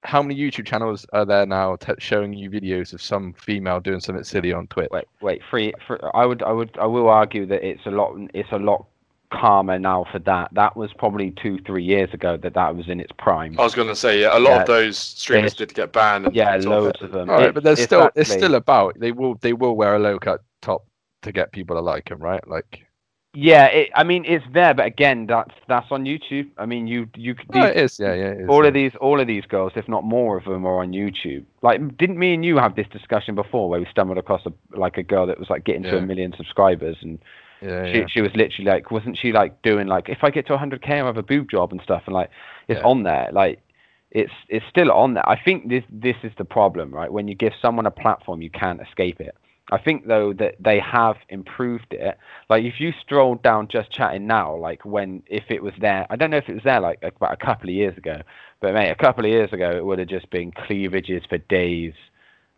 how many YouTube channels are there now t- showing you videos of some female doing something silly on Twitter? Wait, wait, free, free. I would, I would, I will argue that it's a lot, it's a lot calmer now for that. That was probably two, three years ago that that was in its prime. I was going to say, yeah, a lot Yeah. of those streamers did get banned. And yeah, loads it. of them. All right, It- but there's it's still it's actually- still about they will they will wear a low cut top to get people to like them, right? Like Yeah, it, I mean it's there, but again, that's that's on YouTube. I mean, you you could oh, these, it is, yeah, yeah. It is, all yeah. of these all of these girls, if not more of them, are on YouTube. Like, didn't me and you have this discussion before, where we stumbled across a like a girl that was like getting to a million subscribers, and yeah, she yeah. she was literally like, wasn't she like doing like, if I get to 100k, I'll have a boob job and stuff, and like it's Yeah. on there, like. It's it's still on there. I think this this is the problem, right? When you give someone a platform, you can't escape it. I think though that they have improved it. Like if you stroll down just chatting now, like when if it was there, I don't know if it was there like about a couple of years ago, but mate, a couple of years ago it would have just been cleavages for days,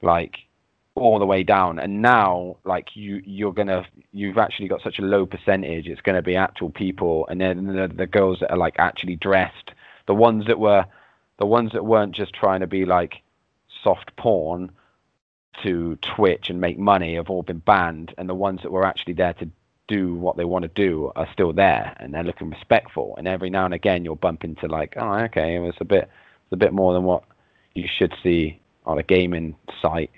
like all the way down. And now like you you're gonna you've actually got such a low percentage. It's gonna be actual people, and then the, the girls that are like actually dressed, the ones that were the ones that weren't just trying to be like soft porn to Twitch and make money have all been banned, and the ones that were actually there to do what they want to do are still there, and they're looking respectful. And every now and again, you'll bump into like, oh, okay, it was a bit, it's a bit more than what you should see on a gaming site.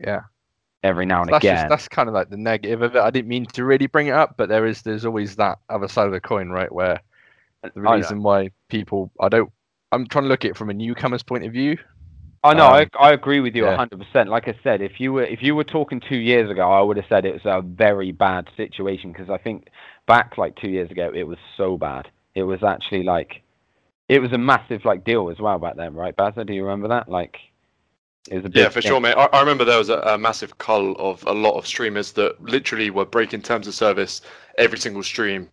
Yeah. Every now and that's again. just that's kind of like the negative of it. I didn't mean to really bring it up, but there is there's always that other side of the coin, right? Where the reason why people I don't I'm trying to look at it from a newcomer's point of view. I know, Um, I, I agree with you yeah. hundred percent. Like I said, if you were if you were talking two years ago, I would have said it was a very bad situation because I think back like two years ago, it was so bad. It was actually like it was a massive like deal as well back then, right, Bazza? Do you remember that? Like it was a big Yeah, for thing. sure, mate. I, I remember there was a, a massive cull of a lot of streamers that literally were breaking terms of service every single stream,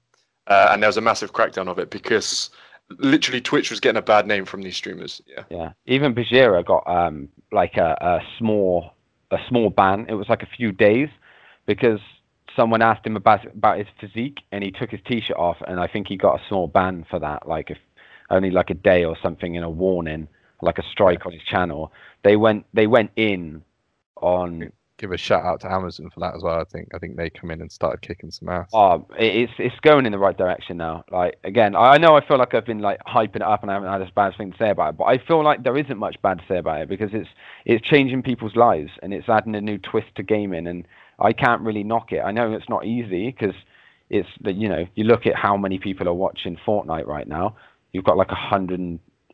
uh, and there was a massive crackdown of it because literally Twitch was getting a bad name from these streamers. Yeah, Yeah, even Bajheera got um like a, a small a small ban. It was like a few days because someone asked him about about his physique and he took his t-shirt off and I think he got a small ban for that. Like if only like a day or something in a warning, like a strike on his channel. They went they went in on Give a shout out to Amazon for that as well. I think I think they come in and started kicking some ass. Oh, it's it's going in the right direction now. Like again, I know I feel like I've been like hyping it up and I haven't had a bad thing to say about it, but I feel like there isn't much bad to say about it because it's it's changing people's lives and it's adding a new twist to gaming, and I can't really knock it. I know it's not easy because it's the you know you look at how many people are watching Fortnite right now. You've got like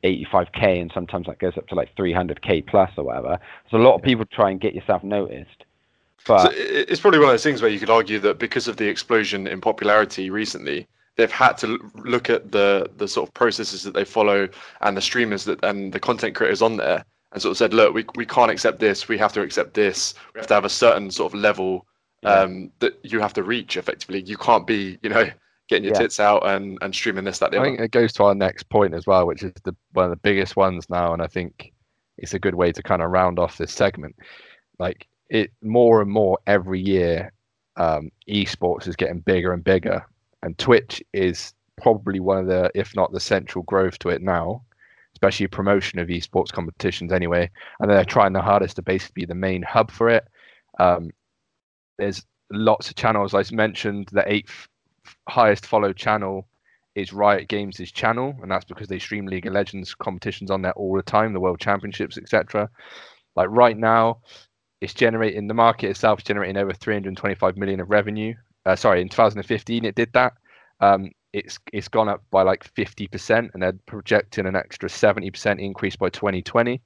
185k, and sometimes that goes up to like 300k plus or whatever. There's a lot of people try and get yourself noticed, but so it's probably one of those things where you could argue that because of the explosion in popularity recently, they've had to look at the the sort of processes that they follow and the streamers that and the content creators on there, and sort of said, look, we we can't accept this. We have to accept this. We have to have a certain sort of level um, that you have to reach effectively. You can't be, you know, getting your Yeah. tits out and, and streaming this, that, the I other. think it goes to our next point as well, which is the one of the biggest ones now, and I think it's a good way to kind of round off this segment. Like it more and more every year, um, esports is getting bigger and bigger, and Twitch is probably one of the, if not the central growth to it now, especially promotion of esports competitions anyway. And they're trying the hardest to basically be the main hub for it. Um, there's lots of channels. I mentioned the eighth highest followed channel is Riot Games' channel, and that's because they stream League of Legends competitions on there all the time, the World Championships, etc. Like right now, it's generating the market itself is generating over 325 million of revenue. Uh, sorry, in 2015 it did that. Um, it's it's gone up by like 50%, and they're projecting an extra 70% increase by 2020.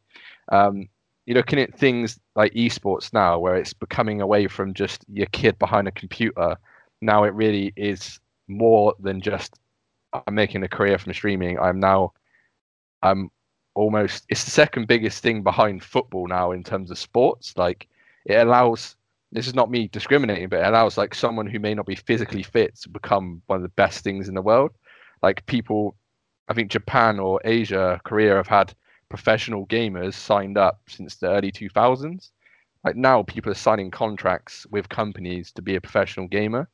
Um, you're looking at things like esports now, where it's becoming away from just your kid behind a computer. Now it really is more than just I'm making a career from streaming. I'm now I'm almost it's the second biggest thing behind football now in terms of sports. Like it allows this is not me discriminating, but it allows like someone who may not be physically fit to become one of the best things in the world. Like people I think Japan or Asia, Korea have had professional gamers signed up since the early 2000s like now people are signing contracts with companies to be a professional gamer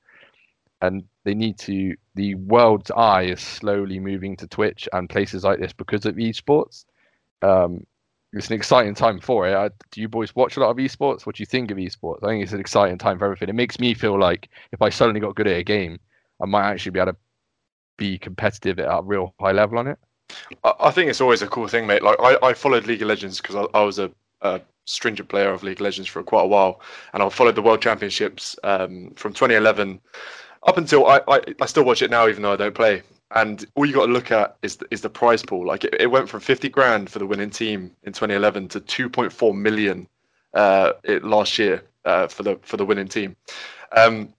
and they need to the world's eye is slowly moving to twitch and places like this because of esports. Um, it's an exciting time for it. I, do you boys watch a lot of esports? What do you think of esports? I think it's an exciting time for everything. It makes me feel like if i suddenly got good at a game i might actually be able to be competitive at a real high level on it. I, think it's always a cool thing, mate. Like I, I followed League of Legends because I, I was a, a stringent player of League of Legends for quite a while, and I followed the World Championships um, from 2011 up until I, I, I still watch it now, even though I don't play. And all you got to look at is the, is the prize pool. Like it, it went from 50 grand for the winning team in 2011 to 2.4 million uh, it, last year uh, for the for the winning team. Um,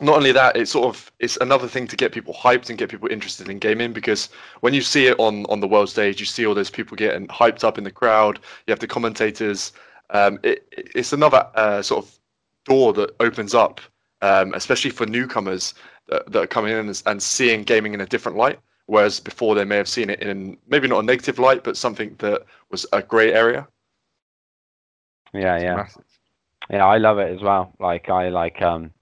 not only that, it's sort of it's another thing to get people hyped and get people interested in gaming because when you see it on on the world stage, you see all those people getting hyped up in the crowd. You have the commentators. Um, it, it's another uh, sort of door that opens up, um, especially for newcomers that, that are coming in and, and seeing gaming in a different light. Whereas before they may have seen it in maybe not a negative light, but something that was a grey area. Yeah, It's yeah, massive. yeah. I love it as well. Like I like um,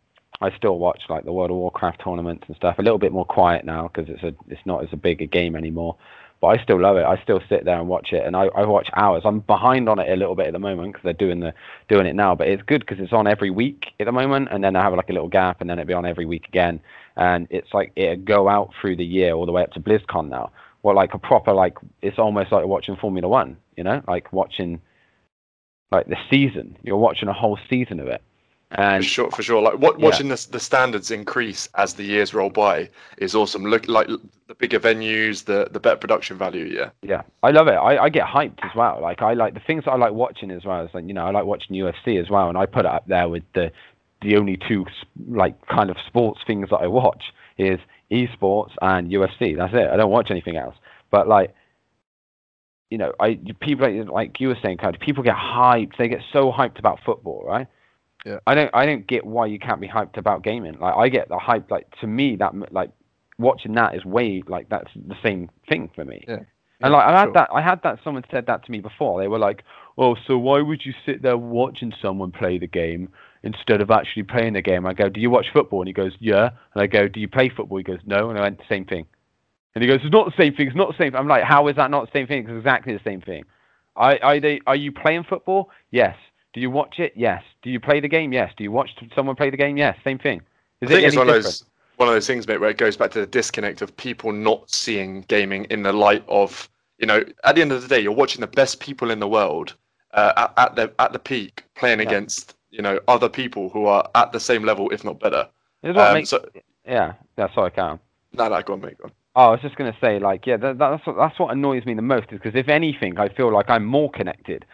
I still watch like the World of Warcraft tournaments and stuff. A little bit more quiet now because it's a it's not as a big a game anymore. But I still love it. I still sit there and watch it, and I, I watch hours. I'm behind on it a little bit at the moment because they're doing the doing it now. But it's good because it's on every week at the moment, and then I have like a little gap, and then it'll be on every week again. And it's like it go out through the year all the way up to BlizzCon now. Well, like a proper like it's almost like watching Formula One. You know, like watching like the season. You're watching a whole season of it. For sure, for sure. Like what, Yeah. watching the the standards increase as the years roll by is awesome. Look, like the bigger venues, the the better production value. Yeah, Yeah, I love it. I, I get hyped as well. Like I like the things that I like watching as well. Is like you know I like watching UFC as well, and I put it up there with the the only two like kind of sports things that I watch is esports and UFC. That's it. I don't watch anything else. But like you know, I people like, like you were saying, kind of people get hyped. They get so hyped about football, right? Yeah. I don't I don't get why you can't be hyped about gaming. Like I get the hype. Like to me, that like watching that is way like that's the same thing for me. Yeah. And like I had sure. that, I had that. Someone said that to me before. They were like, "Oh, so why would you sit there watching someone play the game instead of actually playing the game?" I go, "Do you watch football?" And he goes, "Yeah." And I go, "Do you play football?" He goes, "No." And I went, "Same thing." And he goes, "It's not the same thing. It's not the same." Thing. I'm like, "How is that not the same thing? It's exactly the same thing." I, I, they, are you playing football? Yes. Do you watch it? Yes. Do you play the game? Yes. Do you watch someone play the game? Yes. Same thing. Is I think it it's any one of different? those one of those things, mate, where it goes back to the disconnect of people not seeing gaming in the light of you know. At the end of the day, you're watching the best people in the world uh, at, at the at the peak playing Yeah. against you know other people who are at the same level, if not better. Um, makes, so yeah. That's all I can. no, no, go on, mate. Go on. Oh, I was just gonna say, like, yeah, that, that's what, that's what annoys me the most is because if anything, I feel like I'm more connected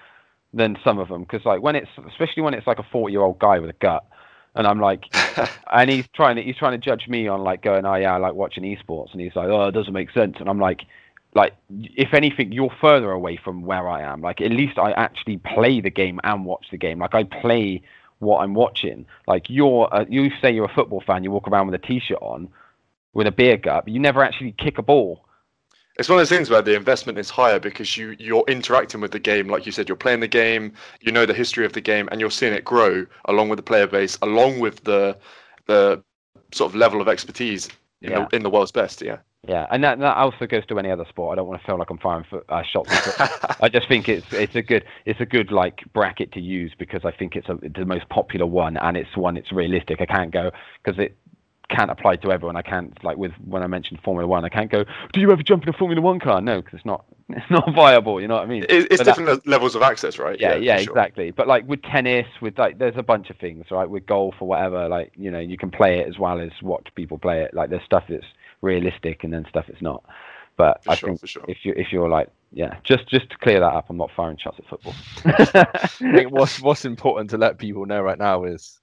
than some of them. Because like when it's, especially when it's like a 40 year old guy with a gut, and I'm like, [LAUGHS] and he's trying to he's trying to judge me on like going, oh yeah, I like watching esports, and he's like, oh, it doesn't make sense, and I'm like, like if anything, you're further away from where I am. Like at least I actually play the game and watch the game. Like I play what I'm watching. Like you're, uh, you say you're a football fan, you walk around with a t-shirt on, with a beer gut, but you never actually kick a ball. It's one of those things where the investment is higher because you you're interacting with the game, like you said, you're playing the game, you know the history of the game, and you're seeing it grow along with the player base, along with the the sort of level of expertise in Yeah. the in the world's best. Yeah. Yeah, and that, that also goes to any other sport. I don't want to feel like I'm firing for, uh, shots. [LAUGHS] I just think it's it's a good it's a good like bracket to use because I think it's, a, it's the most popular one and it's one it's realistic. I can't go because it can't apply to everyone. I can't like with when I mentioned Formula One. I can't go. Do you ever jump in a Formula One car? No, because it's not [LAUGHS] it's not viable. You know what I mean? It, it's But different le- levels of access, right? yeah, yeah, for sure. exactly. But like with tennis, with like, there's a bunch of things, right? With golf or whatever, like you know, you can play it as well as watch people play it. Like there's stuff that's realistic and then stuff that's not. But For I sure, think for sure. if you if you're like, yeah, just just to clear that up, I'm not firing shots at football. [LAUGHS] I think what's what's important to let people know right now is,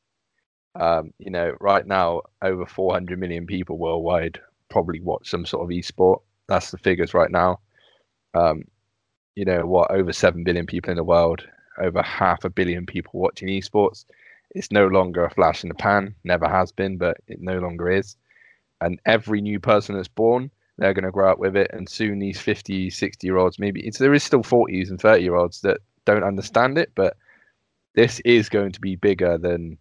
um, you know, right now over 400 million people worldwide probably watch some sort of e-sport. That's the figures right now. Um, you know what? Over seven billion people in the world, over half a billion people watching esports. It's no longer a flash in the pan. Never has been, but it no longer is. And every new person that's born, they're going to grow up with it. And soon these 50, 60 year olds, maybe there is still 40s and 30 year olds that don't understand it, but this is going to be bigger than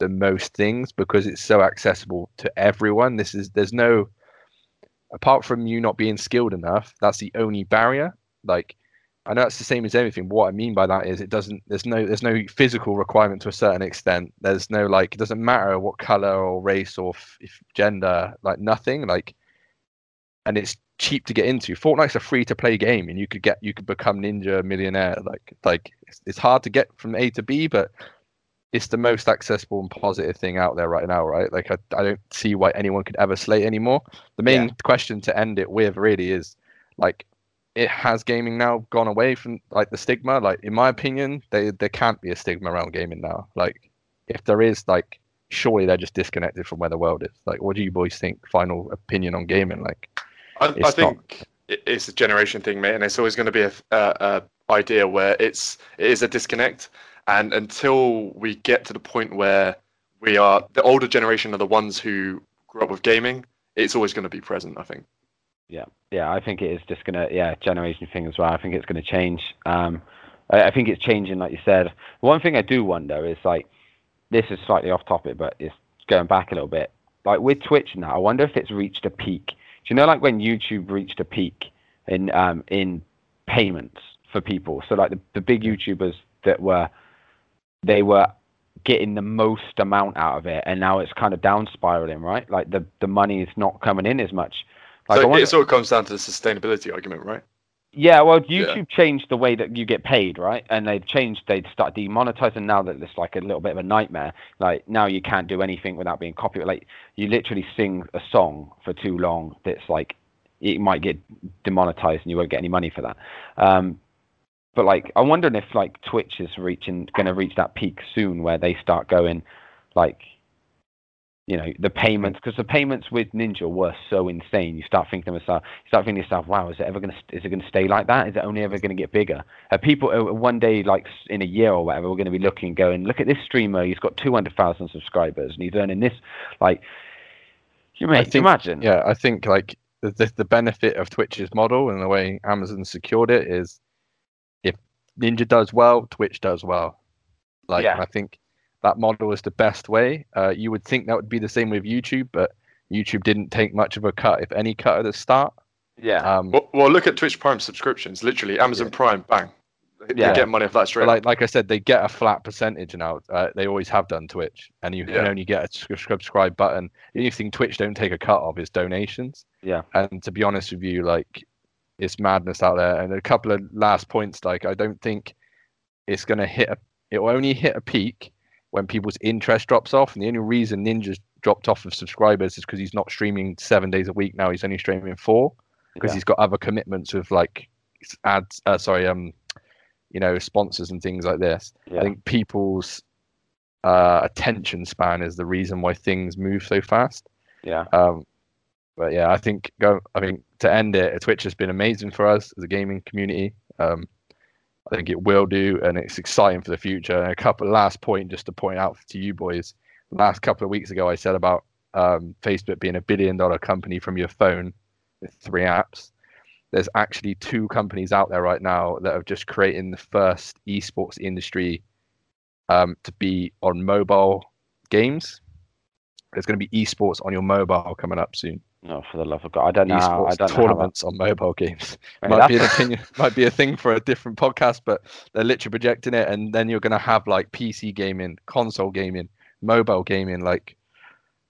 than most things because it's so accessible to everyone. This is there's no apart from you not being skilled enough, that's the only barrier. Like I know it's the same as everything. But what I mean by that is it doesn't. There's no. There's no physical requirement to a certain extent. There's no like. It doesn't matter what color or race or f- if gender. Like nothing. Like, and it's cheap to get into. Fortnite's a free to play game, and you could get. You could become ninja millionaire. Like like it's, it's hard to get from A to B, but it's the most accessible and positive thing out there right now, right? Like I, I don't see why anyone could ever slate anymore. The main Yeah. question to end it with really is like it has gaming now gone away from like the stigma. Like in my opinion, they there can't be a stigma around gaming now. Like if there is, like surely they're just disconnected from where the world is. Like what do you boys think? Final opinion on gaming? Like I, I think it- it's a generation thing, mate, and it's always going to be a, a, a idea where it's it is a disconnect, and until we get to the point where we are the older generation are the ones who grew up with gaming, it's always going to be present. I think. Yeah, yeah, I think it is just gonna yeah generation thing as well. I think it's gonna change. Um, I, I think it's changing, like you said. One thing I do wonder is like this is slightly off topic, but it's going back a little bit. Like with Twitch now, I wonder if it's reached a peak. Do you know like when YouTube reached a peak in um in payments for people? So like the, the big YouTubers that were they were getting the most amount out of it, and now it's kind of down spiraling, right? Like the the money is not coming in as much. Like so wonder, it sort of comes down to the sustainability argument, right? yeah, well, Yeah. YouTube changed the way that you get paid, right? And they've changed. They'd start demonetizing now that it's like a little bit of a nightmare. Like now you can't do anything without being copyrighted. Like you literally sing a song for too long that's like it might get demonetized and you won't get any money for that. Um, but like I'm wondering if like Twitch is reaching going to reach that peak soon where they start going like you know the payments because the payments with Ninja were so insane. You start thinking to yourself, you start thinking to yourself, wow, is it ever going to is it going to stay like that? Is it only ever going to get bigger? Are people uh, one day like in a year or whatever, we're going to be looking, going, look at this streamer, he's got two hundred thousand subscribers and he's earning this, like. You may think- imagine. yeah, I think like the, the benefit of Twitch's model and the way Amazon secured it is Ninja does well, Twitch does well. Like Yeah. I think that model is the best way. Uh, you would think that would be the same with YouTube, but YouTube didn't take much of a cut, if any cut at the start. Yeah. Um, Well, well look at Twitch Prime subscriptions. Literally, Amazon Prime, bang, they, Yeah. they get money off that straight. like like I said, they get a flat percentage now. Uh, they always have done Twitch, and you can Yeah. only get a subscribe button. The only thing Twitch don't take a cut of is donations. Yeah. And to be honest with you, like it's madness out there. And a couple of last points, like I don't think it's gonna hit a. It will only hit a peak when people's interest drops off, and the only reason Ninja's dropped off of subscribers is because he's not streaming seven days a week now. He's only streaming four because Yeah. he's got other commitments with like ads. Uh, sorry, um, you know, sponsors and things like this. yeah. I think people's uh, attention span is the reason why things move so fast. yeah. Um, but yeah, I think go. I think to end it, Twitch has been amazing for us as a gaming community. Um, I think it will do, and it's exciting for the future. And a couple last point, just to point out to you boys. Last couple of weeks ago, I said about um, Facebook being a billion dollar company from your phone with three apps. There's actually two companies out there right now that are just creating the first esports industry um, to be on mobile games. There's going to be esports on your mobile coming up soon. No, for the love of God, I don't know. How, I don't know how tournaments on mobile games Mate, might be an that's- opinion, [LAUGHS] might be a thing for a different podcast, but they're literally projecting it, and then you're going to have like PC gaming, console gaming, mobile gaming. Like,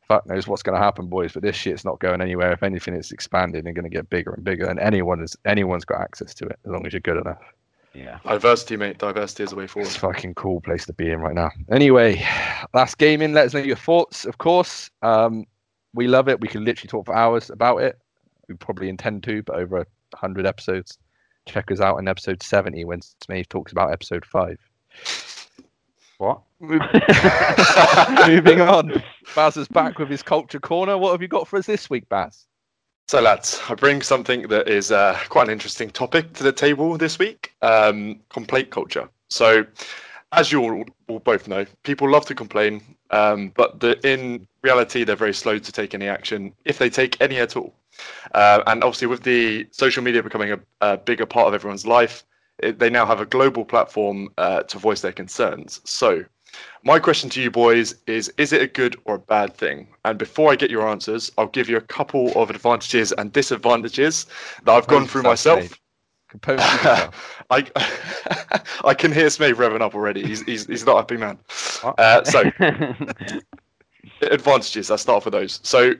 fuck knows what's going to happen, boys. But this shit's not going anywhere. If anything, it's expanding and going to get bigger and bigger. And anyone is anyone's got access to it as long as you're good enough. Yeah. Diversity, mate. Diversity is the way It's forward. a fucking cool place to be in right now. Anyway, last gaming. Let us know your thoughts, of course. Um, we love it. We can literally talk for hours about it. We probably intend to, but over a hundred episodes. Check us out in episode seventy when Smave talks about episode five. What? [LAUGHS] Moving on. Baz is back with his culture corner. What have you got for us this week, Baz? So, lads, I bring something that is uh, quite an interesting topic to the table this week um, complaint culture. So, as you all, all both know, people love to complain, um, but the, in reality, they're very slow to take any action, if they take any at all. Uh, and obviously, with the social media becoming a, a bigger part of everyone's life, it, they now have a global platform uh, to voice their concerns. So, my question to you boys is Is it a good or a bad thing? And before I get your answers, I'll give you a couple of advantages and disadvantages that I've gone through myself. Compose. [LAUGHS] I, [LAUGHS] I can hear Smave revving up already. He's, he's, he's not a happy man. Uh, so, [LAUGHS] advantages. Let's start with those. So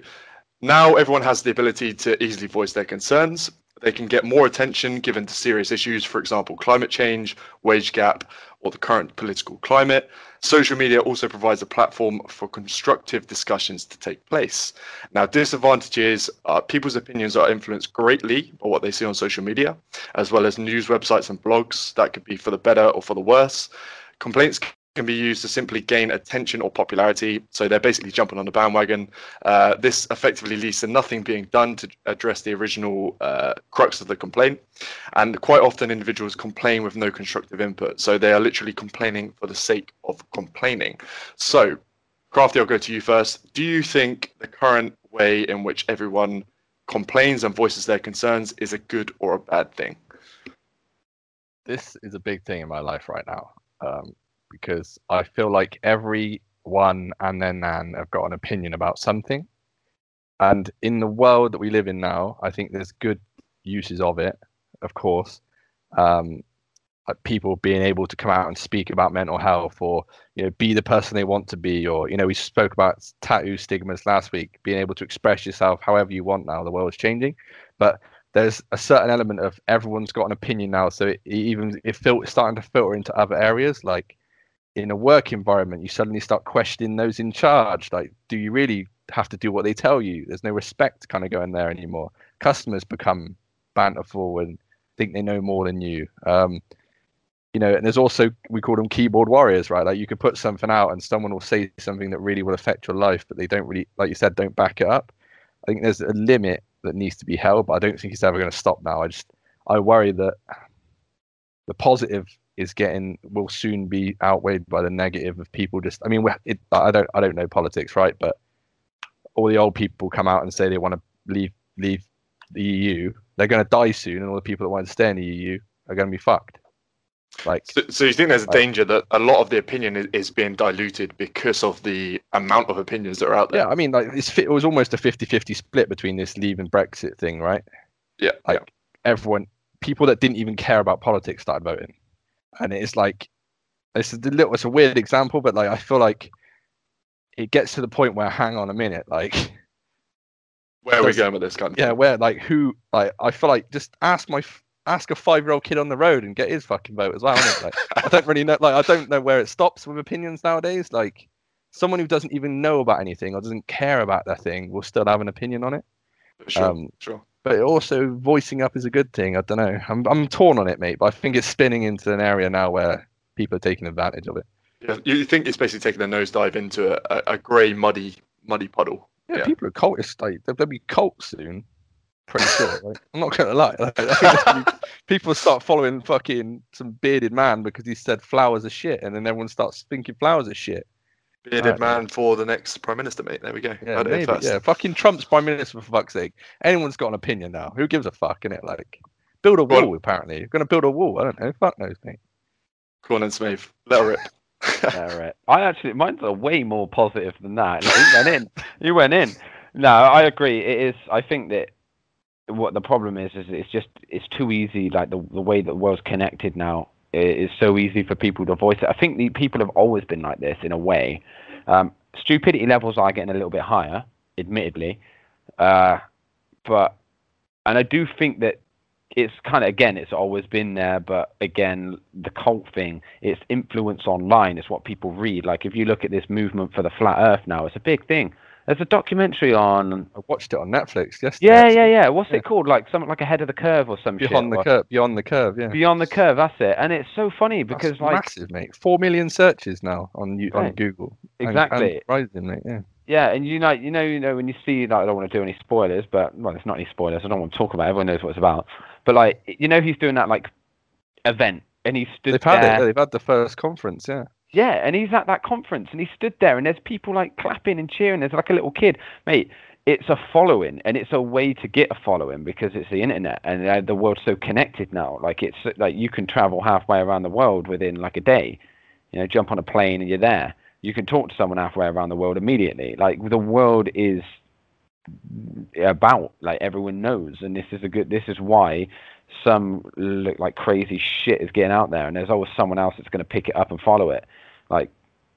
now everyone has the ability to easily voice their concerns. They can get more attention given to serious issues, for example, climate change, wage gap, or the current political climate. Social media also provides a platform for constructive discussions to take place. Now, disadvantages uh, people's opinions are influenced greatly by what they see on social media, as well as news websites and blogs. That could be for the better or for the worse. Complaints can be used to simply gain attention or popularity. So they're basically jumping on the bandwagon. Uh, this effectively leads to nothing being done to address the original uh, crux of the complaint. And quite often, individuals complain with no constructive input. So they are literally complaining for the sake of complaining. So, Crafty, I'll go to you first. Do you think the current way in which everyone complains and voices their concerns is a good or a bad thing? This is a big thing in my life right now. Um, because I feel like everyone and their nan have got an opinion about something. And in the world that we live in now, I think there's good uses of it, of course. Um, people being able to come out and speak about mental health or you know be the person they want to be or you know we spoke about tattoo stigmas last week being able to express yourself however you want now the world is changing but there's a certain element of everyone's got an opinion now so it, even it fil- starting to filter into other areas like in a work environment, you suddenly start questioning those in charge. Like, do you really have to do what they tell you? There's no respect kind of going there anymore. Customers become banterful and think they know more than you. Um, you know, and there's also we call them keyboard warriors, right? Like you could put something out and someone will say something that really will affect your life, but they don't really, like you said, don't back it up. I think there's a limit that needs to be held, but I don't think it's ever going to stop now. I just I worry that the positive is getting will soon be outweighed by the negative of people just. I mean, it, I don't I don't know politics, right? But all the old people come out and say they want to leave leave the EU. They're going to die soon, and all the people that want to stay in the EU are going to be fucked. Like, so, so you think there's a like, danger that a lot of the opinion is, is, being diluted because of the amount of opinions that are out there? Yeah, I mean, like it was almost a 50-50 split between this leave and Brexit thing, right? Yeah, like yeah. everyone, people that didn't even care about politics started voting and it's like it's a little it's a weird example, but like I feel like it gets to the point where hang on a minute, like [LAUGHS] where are we going with this kind of yeah, where like who like I feel like just ask my ask a five year old kid on the road and get his fucking vote as well. Like I don't really know like I don't know where it stops with opinions nowadays. Like someone who doesn't even know about anything or doesn't care about that thing will still have an opinion on it. Sure, um, sure but also voicing up is a good thing. I don't know. I'm I'm torn on it, mate. But I think it's spinning into an area now where people are taking advantage of it. Yeah, you think it's basically taking a nosedive into a, a, a grey, muddy, muddy puddle. Yeah, yeah, people are cultists. Like there'll be cult soon. Pretty sure. [LAUGHS] Like, I'm not gonna lie. Like, [LAUGHS] people start following fucking some bearded man because he said flowers are shit, and then everyone starts thinking flowers are shit. Bearded man for the next prime minister, mate. There we go. Yeah, maybe, yeah. Fucking Trump's prime minister for fuck's sake. Anyone's got an opinion now. Who gives a fuck? In it, like, build a wall. Well, apparently, you're gonna build a wall. I don't know. Fuck knows, mate. Go on and Smith. Let her rip. [LAUGHS] yeah, right. I actually, mine's a way more positive than that. Like, he went in. [LAUGHS] He went in. No, I agree. It is. I think that what the problem is is it's just it's too easy. Like the the way that the world's connected now it is so easy for people to voice it. I think the people have always been like this in a way. Um, stupidity levels are getting a little bit higher, admittedly, uh, but and I do think that it's kind of again it's always been there, but again the cult thing, its influence online is what people read. Like if you look at this movement for the flat Earth now, it's a big thing. There's a documentary on. I watched it on Netflix yesterday. Yeah, yeah, yeah. What's yeah. it called? Like something like Ahead of the Curve or some shit. Beyond shit. the curve. Beyond the curve. Yeah. Beyond the curve. That's it. And it's so funny because that's like massive, mate. Four million searches now on right. on Google. Exactly. And, rising, mate. Yeah. Yeah, and you know, you know, you know, when you see like, I don't want to do any spoilers, but well, it's not any spoilers. I don't want to talk about. it. Everyone knows what it's about. But like, you know, he's doing that like event, and he stood they've there. Had it, they've had the first conference, yeah. Yeah, and he's at that conference and he stood there and there's people like clapping and cheering. There's like a little kid. Mate, it's a following and it's a way to get a following because it's the internet and uh, the world's so connected now. Like it's like you can travel halfway around the world within like a day. You know jump on a plane and you're there. You can talk to someone halfway around the world immediately. Like the world is about like everyone knows and this is a good this is why some look like crazy shit is getting out there and there's always someone else that's going to pick it up and follow it like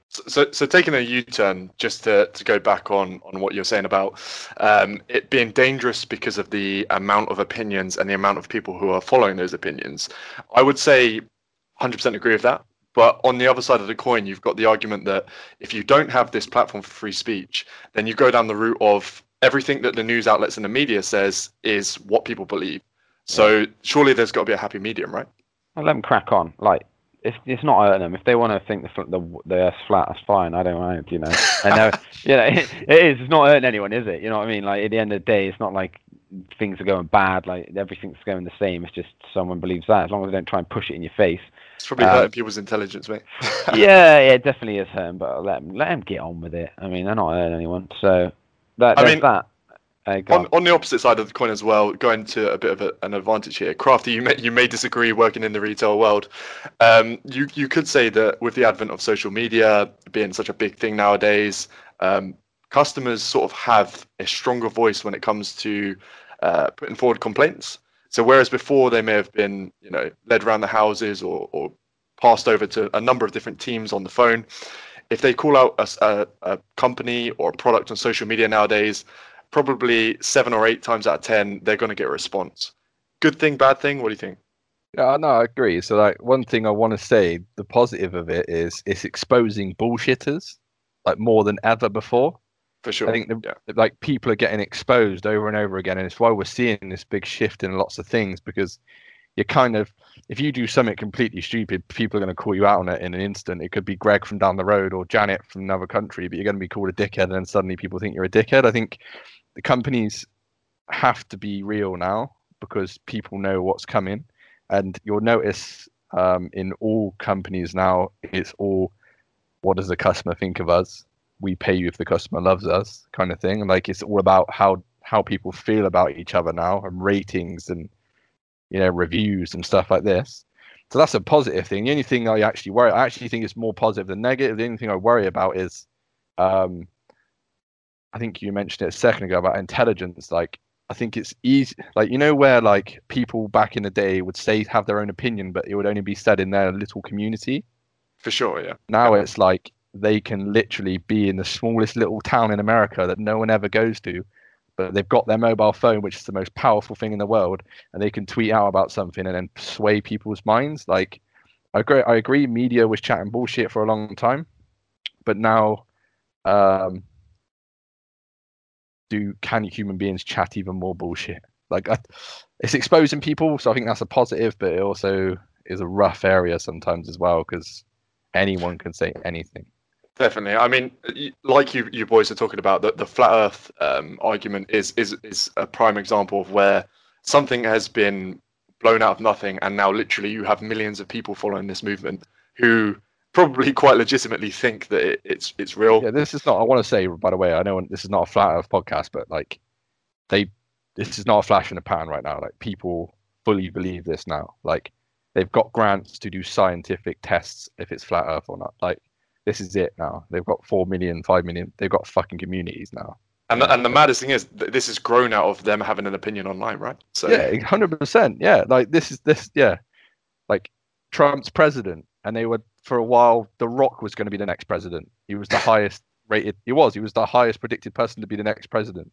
so, so taking a U-turn, just to, to go back on on what you're saying about um, it being dangerous because of the amount of opinions and the amount of people who are following those opinions, I would say 100% agree with that. But on the other side of the coin, you've got the argument that if you don't have this platform for free speech, then you go down the route of everything that the news outlets and the media says is what people believe. So surely there's got to be a happy medium, right? Let them crack on. Like it's it's not hurting them. If they want to think the the the Earth's flat, that's fine. I don't mind, you know. I know, [LAUGHS] you know, it, it is. It's not hurting anyone, is it? You know what I mean? Like at the end of the day, it's not like things are going bad. Like everything's going the same. It's just someone believes that. As long as they don't try and push it in your face. It's probably Um, hurting people's intelligence, mate. [LAUGHS] [LAUGHS] yeah, yeah, it definitely is hurting. But let them let them get on with it. I mean, they're not hurting anyone. So that I mean, that. On, on. the opposite side of the coin as well, going to a bit of a, an advantage here. Crafty, you may you may disagree working in the retail world. Um, you you could say that with the advent of social media being such a big thing nowadays, um, customers sort of have a stronger voice when it comes to uh, putting forward complaints. So whereas before they may have been you know led around the houses or, or passed over to a number of different teams on the phone, if they call out a company or a product on social media nowadays, probably seven or eight times out of ten, they're going to get a response. Good thing, bad thing? What do you think? Yeah, no, I agree. So, like, one thing I want to say, the positive of it is it's exposing bullshitters like more than ever before. For sure. I think the, yeah. like people are getting exposed over and over again, and it's why we're seeing this big shift in lots of things because you're kind of if you do something completely stupid, people are going to call you out on it in an instant. It could be Greg from down the road or Janet from another country, but you're going to be called a dickhead, and then suddenly people think you're a dickhead. I think the companies have to be real now because people know what's coming, and you'll notice um, in all companies now it's all what does the customer think of us? We pay you if the customer loves us kind of thing. Like it's all about how how people feel about each other now and ratings and you know reviews and stuff like this. So that's a positive thing. The only thing i actually worry i actually think it's more positive than negative. The only thing i worry about is um i think you mentioned it a second ago about intelligence like i think it's easy like you know where like people back in the day would say have their own opinion but it would only be said in their little community For sure, yeah. now it's like they can literally be in the smallest little town in America that no one ever goes to, but they've got their mobile phone, which is the most powerful thing in the world, and they can tweet out about something and then sway people's minds. Like, I agree. I agree. Media was chatting bullshit for a long time, but now, um, do can human beings chat even more bullshit? Like, I, it's exposing people, so I think that's a positive, but it also is a rough area sometimes as well because anyone can say anything. Definitely. I mean, like you, you boys are talking about, the, the flat Earth um, argument is, is is a prime example of where something has been blown out of nothing, and now literally you have millions of people following this movement who probably quite legitimately think that it, it's it's real. Yeah, this is not. I want to say, by the way, I know this is not a flat Earth podcast, but like, they, this is not a flash in the pan right now. Like, people fully believe this now. Like, they've got grants to do scientific tests if it's flat Earth or not. Like, this is it now. They've got four million, five million. They've got fucking communities now. And the, and the maddest thing is, th- this has grown out of them having an opinion online, right? So Yeah, hundred percent. Yeah, like this is this. Yeah, like Trump's president, and they were for a while. The Rock was going to be the next president. He was the [LAUGHS] highest rated. He was. He was the highest predicted person to be the next president.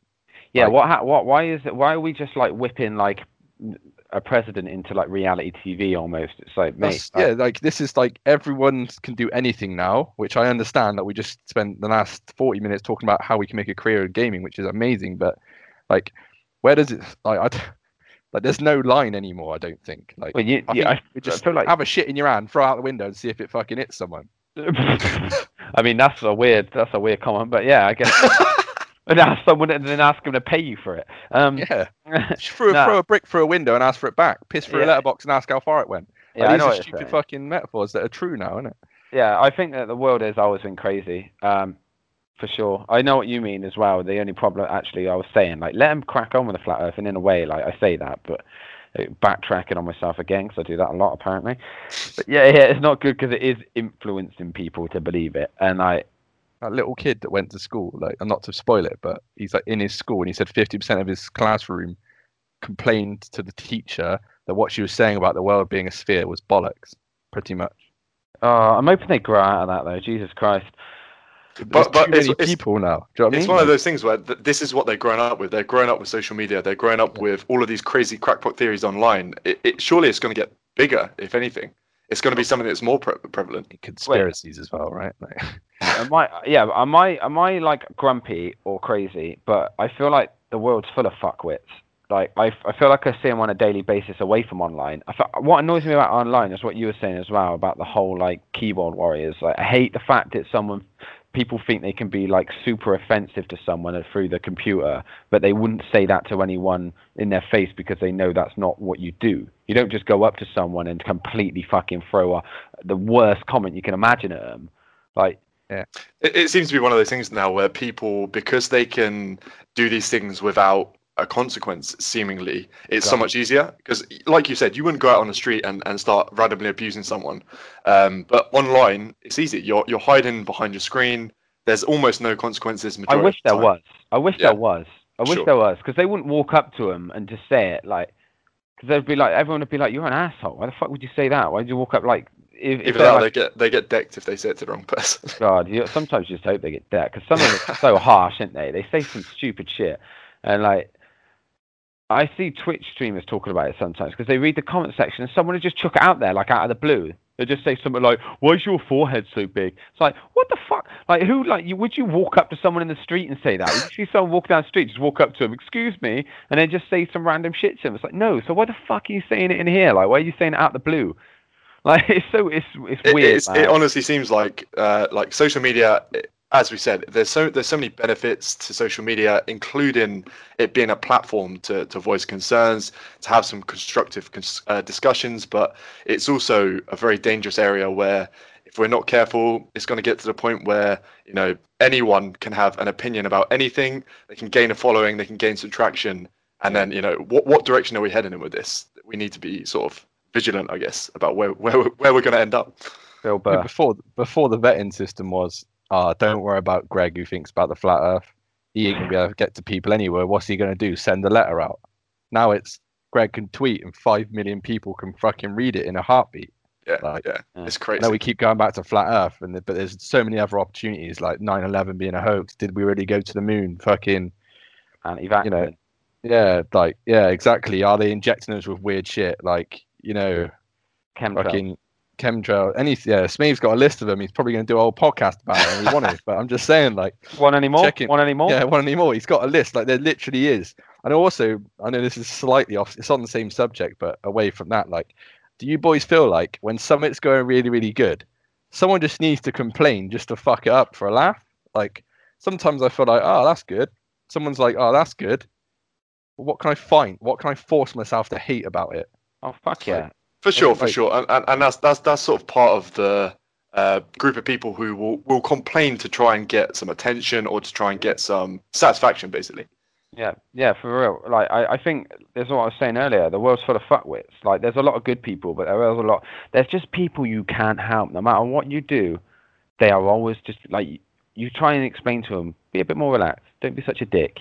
Yeah, Like- what ha- what why is it why are we just like whipping like a president into like reality TV almost? It's like mate, yeah, like this is like everyone can do anything now, which I understand that we just spent the last 40 minutes talking about how we can make a career in gaming, which is amazing. But like, where does it like? I, like, there's no line anymore. I don't think. Like, Well, you, I yeah, I, just feel like have a shit in your hand, throw it out the window, and see if it fucking hits someone. [LAUGHS] I mean that's a weird that's a weird comment, but yeah, I guess. [LAUGHS] and ask someone and then ask them to pay you for it. Um, Yeah, [LAUGHS] just throw, Nah. throw a brick through a window and ask for it back. Piss through a letterbox and ask how far it went. yeah, Like, I these know are stupid fucking metaphors that are true now, isn't it? Yeah, I think that the world has always been crazy. Um, for sure. I know what you mean as well. The only problem, actually, I was saying, like, let them crack on with the flat Earth, and in a way, like, I say that, but uh, backtracking on myself again because I do that a lot apparently. But yeah, yeah, it's not good because it is influencing people to believe it, and I. That little kid that went to school, like, and not to spoil it, but he's like in his school, and he said 50% of his classroom complained to the teacher that what she was saying about the world being a sphere was bollocks, pretty much. Oh, I'm hoping they grow out of that though. Jesus Christ. But, but too many it's, people now. You know it's I mean? one of those things where th- this is what they're growing up with. They're growing up with social media. They're growing up yeah. with all of these crazy crackpot theories online. It, it surely it's going to get bigger, if anything. It's going to be something that's more pre- prevalent. Conspiracies Wait. as well, right? Like... [LAUGHS] am I? Yeah. Am I? Am I like grumpy or crazy? But I feel like the world's full of fuckwits. Like I, I feel like I see them on a daily basis away from online. I feel, what annoys me about online is what you were saying as well about the whole like keyboard warriors. Like I hate the fact that someone people think they can be like super offensive to someone through the computer, but they wouldn't say that to anyone in their face because they know that's not what you do. You don't just go up to someone and completely fucking throw a, the worst comment you can imagine at them. Like, yeah, it, it seems to be one of those things now where people, because they can do these things without a consequence seemingly. It's so much easier because like you said you wouldn't go out on the street and, and start randomly abusing someone. Um, but online it's easy. You're you're hiding behind your screen. There's almost no consequences i wish there was. I wish yeah. there was. I wish sure. there was because they wouldn't walk up to him and just say it like because they'd be like everyone would be like you're an asshole. Why the fuck would you say that? Why did you walk up like if, if Even that, like, they get they get decked if they say it to the wrong person. [LAUGHS] God, you, sometimes you just hope they get decked because some of them are so [LAUGHS] harsh, aren't they? They say some stupid shit, and like I see Twitch streamers talking about it sometimes because they read the comment section and someone will just chuck it out there, like out of the blue. They just say something like, "Why is your forehead so big?" It's like, what the fuck? Like, who? Like, you, would you walk up to someone in the street and say that? Would you see someone walk down the street, just walk up to him, "Excuse me," and then just say some random shit to him? It's like, no. So why the fuck are you saying it in here? Like, why are you saying it out the blue? Like, [LAUGHS] it's so it's it's weird. It, it honestly seems like uh, like social media as we said, there's so there's so many benefits to social media, including it being a platform to, to voice concerns, to have some constructive uh, discussions. But it's also a very dangerous area where, if we're not careful, it's going to get to the point where you know anyone can have an opinion about anything. They can gain a following, they can gain some traction, and then you know what what direction are we heading in with this? We need to be sort of vigilant, I guess, about where where where we're going to end up. Bill Burr. Before before the vetting system was oh, don't worry about Greg who thinks about the flat Earth. He ain't gonna be able to get to people anywhere. What's he gonna do? Send a letter out? Now it's Greg can tweet and five million people can fucking read it in a heartbeat. Yeah, like, yeah, it's crazy. Now we keep going back to flat Earth, and the, but there's so many other opportunities, like 9/11 being a hoax. Did we really go to the moon? Fucking, and you know, yeah, like yeah, exactly. Are they injecting us with weird shit? Like you know, Chemtrail. fucking chemtrail. Any yeah, Smee's got a list of them. He's probably going to do a whole podcast about it. He wanted, but I'm just saying, like, [LAUGHS] one anymore? Checking, one anymore? Yeah, one anymore. He's got a list. Like there literally is. And also, I know this is slightly off. It's on the same subject, but away from that, like, do you boys feel like when something's going really, really good, someone just needs to complain just to fuck it up for a laugh? Like sometimes I feel like, oh, that's good. Someone's like, oh, that's good. what can I find? What can I force myself to hate about it? Oh fuck yeah! For sure, for sure, and, and, and that's that's that's sort of part of the uh, group of people who will, will complain to try and get some attention or to try and get some satisfaction, basically. Yeah, yeah, for real. Like I, I think there's what I was saying earlier. The world's full of fuckwits. Like there's a lot of good people, but there is a lot. There's just people you can't help. No matter what you do, they are always just like you try and explain to them. Be a bit more relaxed. Don't be such a dick.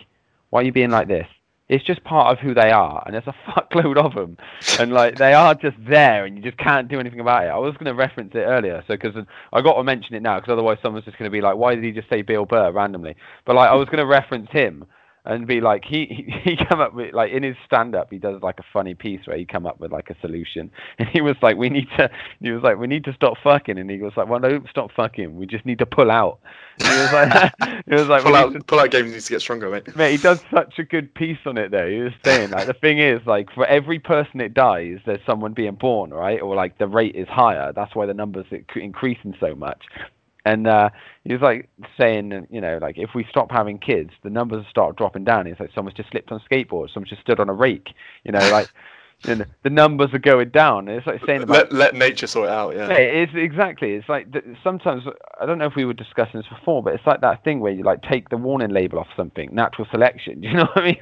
Why are you being like this? It's just part of who they are, and there's a [LAUGHS] fuckload of them, and like they are just there, and you just can't do anything about it. I was going to reference it earlier, so because I got to mention it now, because otherwise someone's just going to be like, why did he just say Bill Burr randomly? But like I was going to reference him and be like he [LAUGHS] he, come up with like in his stand up he does like a funny piece where he come up with like a solution. [LAUGHS] And he was like we need to he was like we need to stop fucking. And he was like well don't stop fucking. We just need to pull out. He was like [LAUGHS] he was like pull out to, pull out game needs to get stronger mate. Mate he does such a good piece on it though. He was saying like the thing is like for every person that dies there's someone being born right? Or like the rate is higher. That's why the numbers are increasing so much and uh, he was like saying, you know, like if we stop having kids, the numbers start dropping down. It's like someone's just slipped on a skateboard, someone's just stood on a rake, you know, like. [LAUGHS] and the numbers are going down. It's like saying about let let nature sort it out. Yeah. Yeah, it's exactly. It's like th- sometimes I don't know if we were discussing this before, but it's like that thing where you like take the warning label off something, natural selection. [LAUGHS] You know what I mean?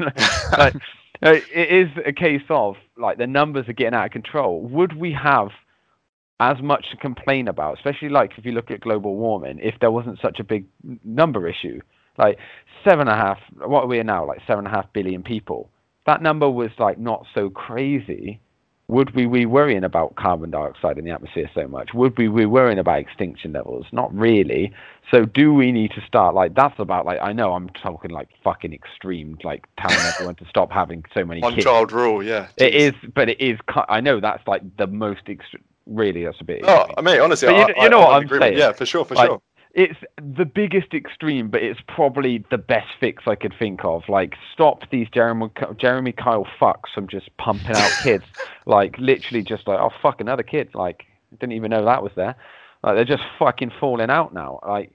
Like, [LAUGHS] like, it is a case of like the numbers are getting out of control. Would we have as much to complain about, especially like if you look at global warming, if there wasn't such a big number issue? Like seven and a half. What are we now? Like seven and a half billion people. That number was like not so crazy would we be worrying about carbon dioxide in the atmosphere so much? Would we be worrying about extinction levels? Not really. So do we need to start like that's about like I know I'm talking like fucking extreme, like telling [LAUGHS] everyone to stop having so many One kids. child rule. Yeah. It is, but it is. I know that's like the most extreme. Really, that's a bit. Oh, extreme. I mean, honestly, But you I, you know I what I'm agree with- saying. Yeah, for sure, for Like, sure. it's the biggest extreme, but it's probably the best fix I could think of. Like, stop these Jeremy Jeremy Kyle fucks from just pumping out [LAUGHS] kids. like, literally, just like, oh fuck, another kid. Like, didn't even know that was there. Like, they're just fucking falling out now. Like,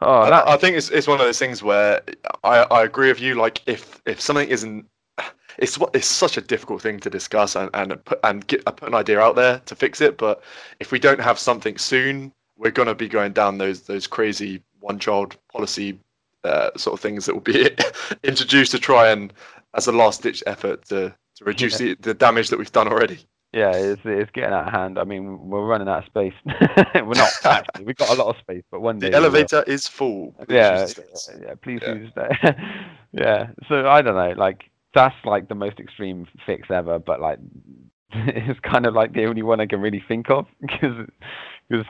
oh, I- I, think it's it's one of those things where I, I agree with you. Like if if something isn't, it's what it's such a difficult thing to discuss and and put and get put an idea out there to fix it. But if we don't have something soon, we're gonna be going down those those crazy one child policy uh, sort of things that will be [LAUGHS] introduced to try and as a last ditch effort to to reduce the, the damage that we've done already. yeah, it's, it's getting out of hand. I mean, we're running out of space. [LAUGHS] we're not actually. We've got a lot of space, but one day The elevator is full. Yeah, use yeah, please Yeah. use that. [LAUGHS] yeah. So I don't know, like that's like the most extreme fix ever, but like [LAUGHS] it's kind of like the only one I can really think of because because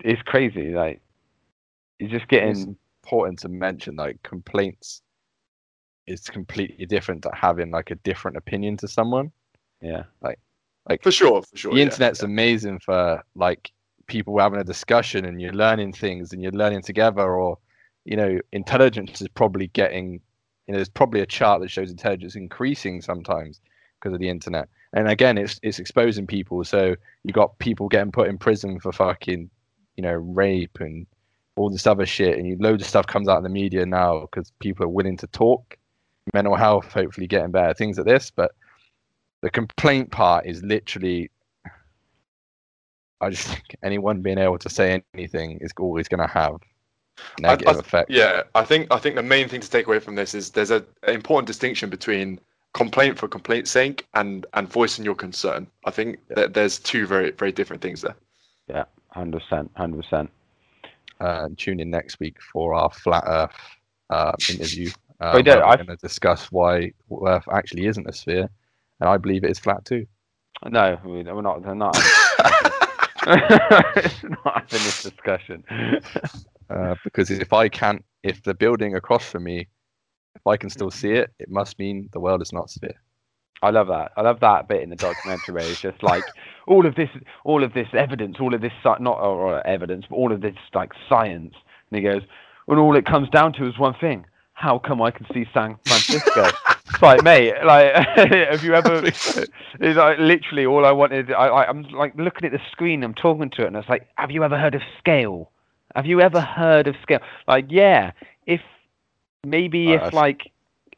it's crazy. Like you're just getting important to mention like complaints is completely different to having like a different opinion to someone. yeah Like For sure, for sure. the yeah, internet's yeah. amazing for like people having a discussion and you're learning things and you're learning together or you know intelligence is probably getting you know there's probably a chart that shows intelligence increasing sometimes because of the internet. And again it's it's exposing people. So you got people getting put in prison for fucking you know rape and all this other shit. And you, loads of stuff comes out in the media now because people are willing to talk. Mental health hopefully getting better things like this. But the complaint part is literally I just [LAUGHS] think anyone being able to say anything is always going to have negative I- effects. Yeah, I think I think the main thing to take away from this is there's a an important distinction between complaint for complaint's sake and and voicing your concern. I think that there's two very very different things there. Yeah, hundred percent hundred percent. Uh, and tune in next week for our flat Earth uh, interview. Uh, [LAUGHS] We don't- we're I've- going to discuss why Earth actually isn't a sphere, and I believe it is flat too. No, we- we're not. We're not. [LAUGHS] [LAUGHS] it's not having this discussion. Uh, because if I can't, if the building across from me, if I can still see it, it must mean the world is not sphere. I love that. I love that bit in the documentary it's just like all of this, all of this evidence, all of this not or, or evidence, but all of this like science. And he goes, and all it comes down to is one thing: how come I can see San Francisco? [LAUGHS] it's like, mate, like, [LAUGHS] have you ever? [LAUGHS] It's like literally all I wanted. I, I, I'm like looking at the screen, I'm talking to it, and it's like, have you ever heard of scale? Have you ever heard of scale? Like, yeah, if maybe Uh, if like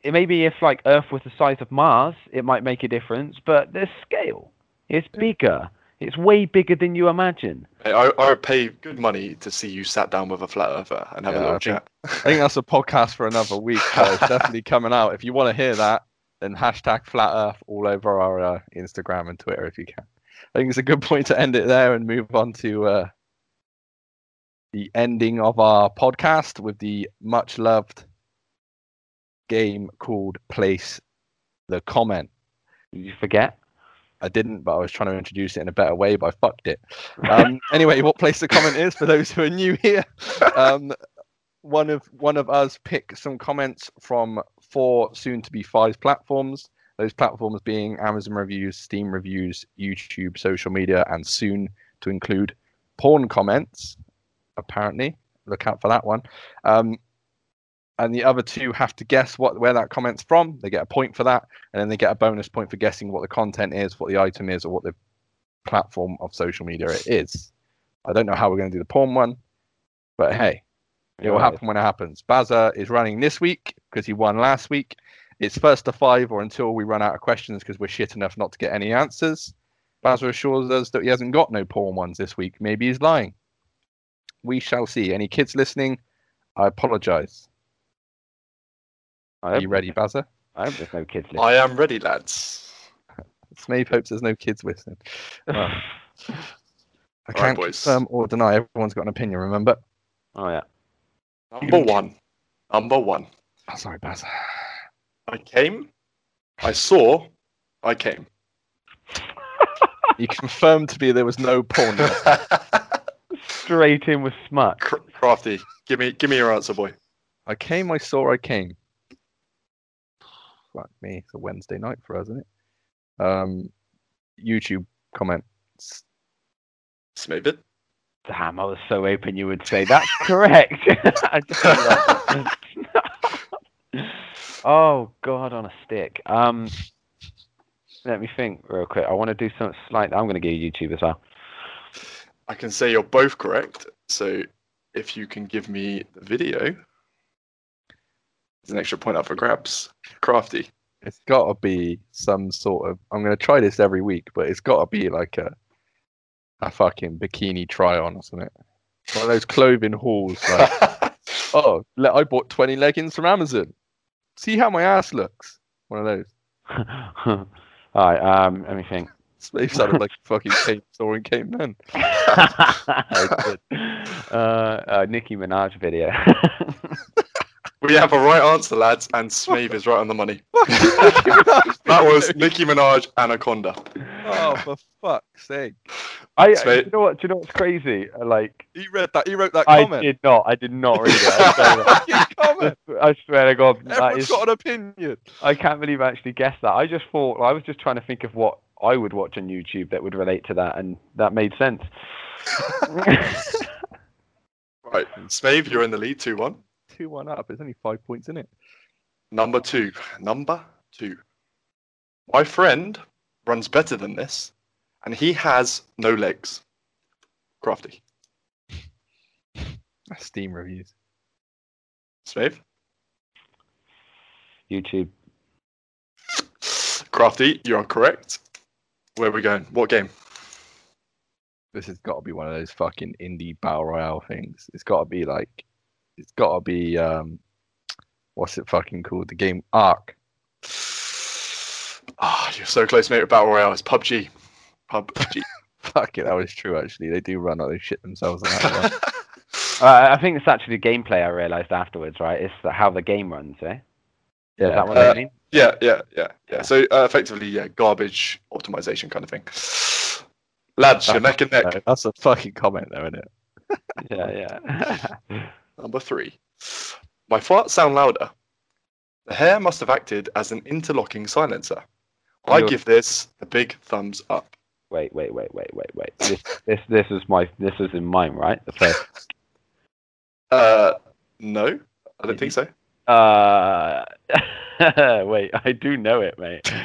maybe if like Earth was the size of Mars, it might make a difference. But the scale, it's bigger. It's way bigger than you imagine. I, I would pay good money to see you sat down with a flat earther and have Yeah, a little I think- chat. I think that's a podcast for another week. So it's definitely [LAUGHS] coming out. If you want to hear that, then hashtag flat earth all over our uh, Instagram and Twitter if you can. I think it's a good point to end it there and move on to uh, the ending of our podcast with the much loved game called Place the Comment. Did you forget? I didn't, but I was trying to introduce it in a better way, but I fucked it. Um, [LAUGHS] anyway, what place the comment is for those who are new here? [LAUGHS] Um, one of one of us pick some comments from four, soon to be five platforms. Those platforms being Amazon reviews, Steam reviews, YouTube, social media, and soon to include porn comments. Apparently, look out for that one. Um, and the other two have to guess what where that comment's from. They get a point for that, and then they get a bonus point for guessing what the content is, what the item is, or what the platform of social media it is. I don't know how we're going to do the porn one, but hey, it will happen when it happens. Bazza is running this week because he won last week. It's first to five or until we run out of questions because we're shit enough not to get any answers. Bazza assures us that he hasn't got no porn ones this week. Maybe he's lying. We shall see. Any kids listening, I apologise. Are you ready, Bazza? I hope there's no kids listening. I am ready, lads. Smave hopes there's no kids listening. Well, [LAUGHS] I can't boys. confirm or deny. Everyone's got an opinion, remember? oh yeah. Number one. Number one. Oh, sorry, Bazza. I came. I saw. I came. You confirmed to me there was no porn. [LAUGHS] in it. Straight in with smut. Cr- Crafty, give me, give me your answer, boy. I came, I saw, I came. Fuck me, it's a Wednesday night for us, isn't it? Um, YouTube comments. Smave it. Damn, I was so hoping you would say that's correct. [LAUGHS] I just knew that. [LAUGHS] oh God, on a stick. Um, let me think real quick. I want to do something slight. I'm going to go YouTube as well. I can say you're both correct. So if you can give me the video, there's an extra point up for grabs. Crafty. It's got to be some sort of. I'm going to try this every week, but it's got to be like a a fucking bikini try on or something. One of those clothing hauls. Like, [LAUGHS] oh, le- I bought 20 leggings from Amazon. See how my ass looks. One of those. [LAUGHS] All right. Um, let me think. Smave sounded like fucking cave store in Cape Men. I did. uh, uh, Nicki Minaj video. [LAUGHS] we have a right answer, lads, and Smave is right on the money. [LAUGHS] [LAUGHS] That was Nicki Minaj Anaconda. Oh, for fuck's sake! I, Sweet. do you know what? Do you know what's crazy? Uh, Like, He read that. He wrote that comment. I comment. did not. I did not read it. I swear to God. Comment. I swear to God, that Everyone's is. got an opinion. I can't believe I actually guessed that. I just thought I was just trying to think of what I would watch on YouTube that would relate to that, and that made sense. [LAUGHS] Right, Smave, you're in the lead, 2 1. Two one up. There's only five points in it. Number two. Number two. My friend runs better than this, and he has no legs. Crafty. That's Steam reviews. Smave. YouTube. Crafty, you're correct. Where are we going? What game? This has got to be one of those fucking indie battle royale things. It's got to be like, it's got to be um, what's it fucking called? The game Ark. [SIGHS] Ah, you're so close, mate. With Battle Royale. It's PUBG. PUBG. [LAUGHS] Fuck it, that was true actually. They do run like they shit themselves that one. [LAUGHS] Uh, I think it's actually the gameplay I realised afterwards, right? It's the, how the game runs, eh? Yeah, that what Uh, I mean? yeah, yeah, yeah, yeah. So uh, effectively, yeah, garbage optimization kind of thing. Lads, you're neck and [LAUGHS] neck. No, that's a fucking comment though, isn't it? [LAUGHS] Yeah, yeah. Number three. My farts sound louder. The hair must have acted as an interlocking silencer. I You're- give this a big thumbs up. wait, wait, wait, wait, wait, wait. This, this, this is my, this is in mine, right? The first. Uh, no, I don't think so. Uh, [LAUGHS] wait, I do know it, mate. [LAUGHS]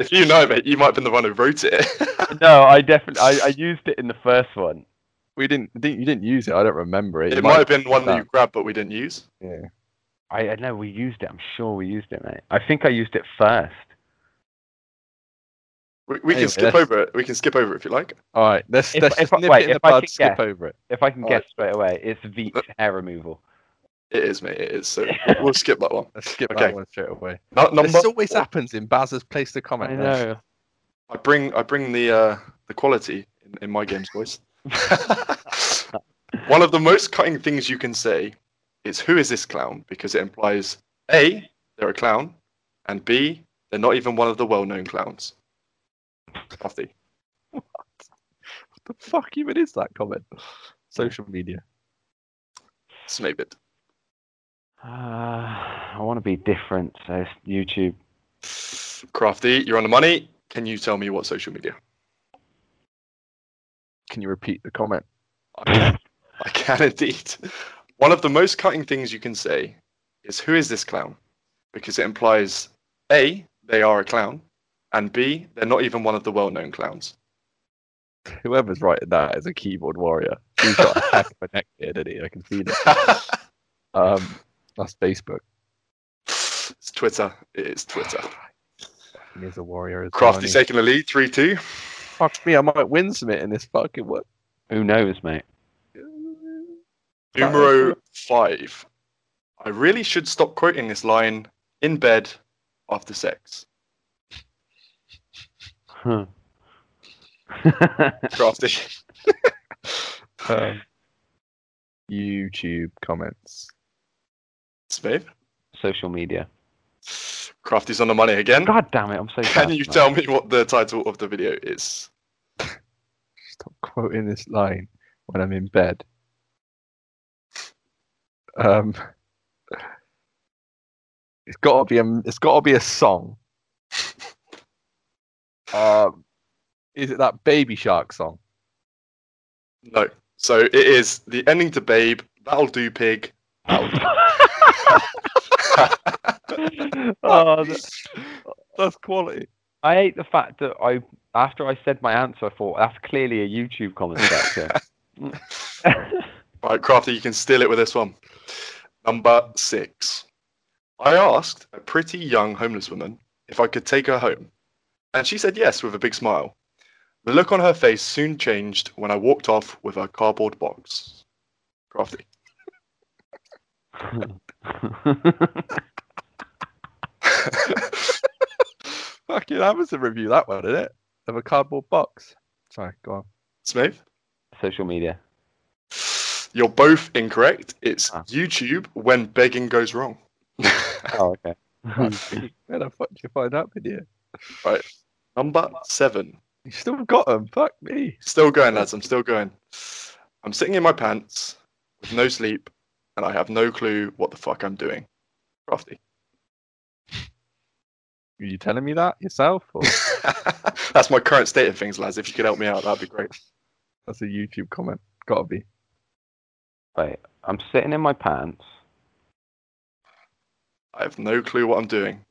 If you know, mate, you might have been the one who wrote it. [LAUGHS] No, I definitely, I, I used it in the first one. We didn't, didn't you didn't use it. I don't remember it. it You might have been one that that. you grabbed, but we didn't use. Yeah. I, I know we used it. I'm sure we used it, mate. I think I used it first. We, we Anyway, can skip let's- over it. We can skip over it if you like. All right, let's If- let's if just I- nip wait, it in the if I bud. Skip guess- over it. If I can Alright. guess straight away, it's Veet hair removal. It is, mate. It is. So [LAUGHS] we'll skip that one. Let's skip Okay. that one straight away. No, number. this always four. happens in Baz's place to comment. I know. I bring I bring the uh, the quality in, in my games, boys. [LAUGHS] One of the most cutting things you can say is "Who is this clown?" because it implies a they're a clown, and b they're not even one of the well-known clowns. Crafty. What the fuck even is that comment? Social media. Smave it. Uh, I want to be different, so it's YouTube. Crafty, you're on the money. Can you tell me what social media? Can you repeat the comment? I can, [LAUGHS] I can indeed. One of the most cutting things you can say is "Who is this clown?" because it implies a they are a clown, and b they're not even one of the well-known clowns. [LAUGHS] Whoever's writing that is a keyboard warrior. He's got a heck of a neck beard, didn't he? I can see it. [LAUGHS] Um, that's Facebook. It's Twitter. It is Twitter. He is a warrior. As Crafty's isn't he? taking the lead, 3 2. Fuck me, I might win some it in this fucking one. Who knows, mate? Numero 5. I really should stop quoting this line in bed after sex. Huh. [LAUGHS] Crafty. [LAUGHS] Um, YouTube comments. Smave. Social media. Crafty's on the money again. God damn it! I'm so. [LAUGHS] Can fast, you mate. tell me what the title of the video is? Stop quoting this line when I'm in bed. Um, it's got to be a. It's got to be a song. [LAUGHS] Um, is it that Baby Shark song? No. So it is the ending to Babe. That'll do, pig. [LAUGHS] That'll do. [LAUGHS] oh, th- That's quality. I hate the fact that I, after I said my answer, I thought that's clearly a YouTube comment section. [LAUGHS] [LAUGHS] Right, Crafty, you can steal it with this one. Number six. I asked a pretty young homeless woman if I could take her home, and she said yes with a big smile. The look on her face soon changed when I walked off with her cardboard box. Crafty. [LAUGHS] Fucking Amazon review that one, isn't it? Of a cardboard box. Sorry, go on. Smave? Social media. You're both incorrect. It's Ah. YouTube when begging goes wrong. Oh, okay. [LAUGHS] Where the fuck did you find that video? Right. Number seven. You still got them. Fuck me. Still going, lads. I'm still going. I'm sitting in my pants with no sleep, and I have no clue what the fuck I'm doing. Crafty. Are you telling me that yourself? Or [LAUGHS] That's my current state of things, lads. If you could help me out, that'd be great. that's a YouTube comment? Gotta be. Wait, I'm sitting in my pants. I have no clue what I'm doing.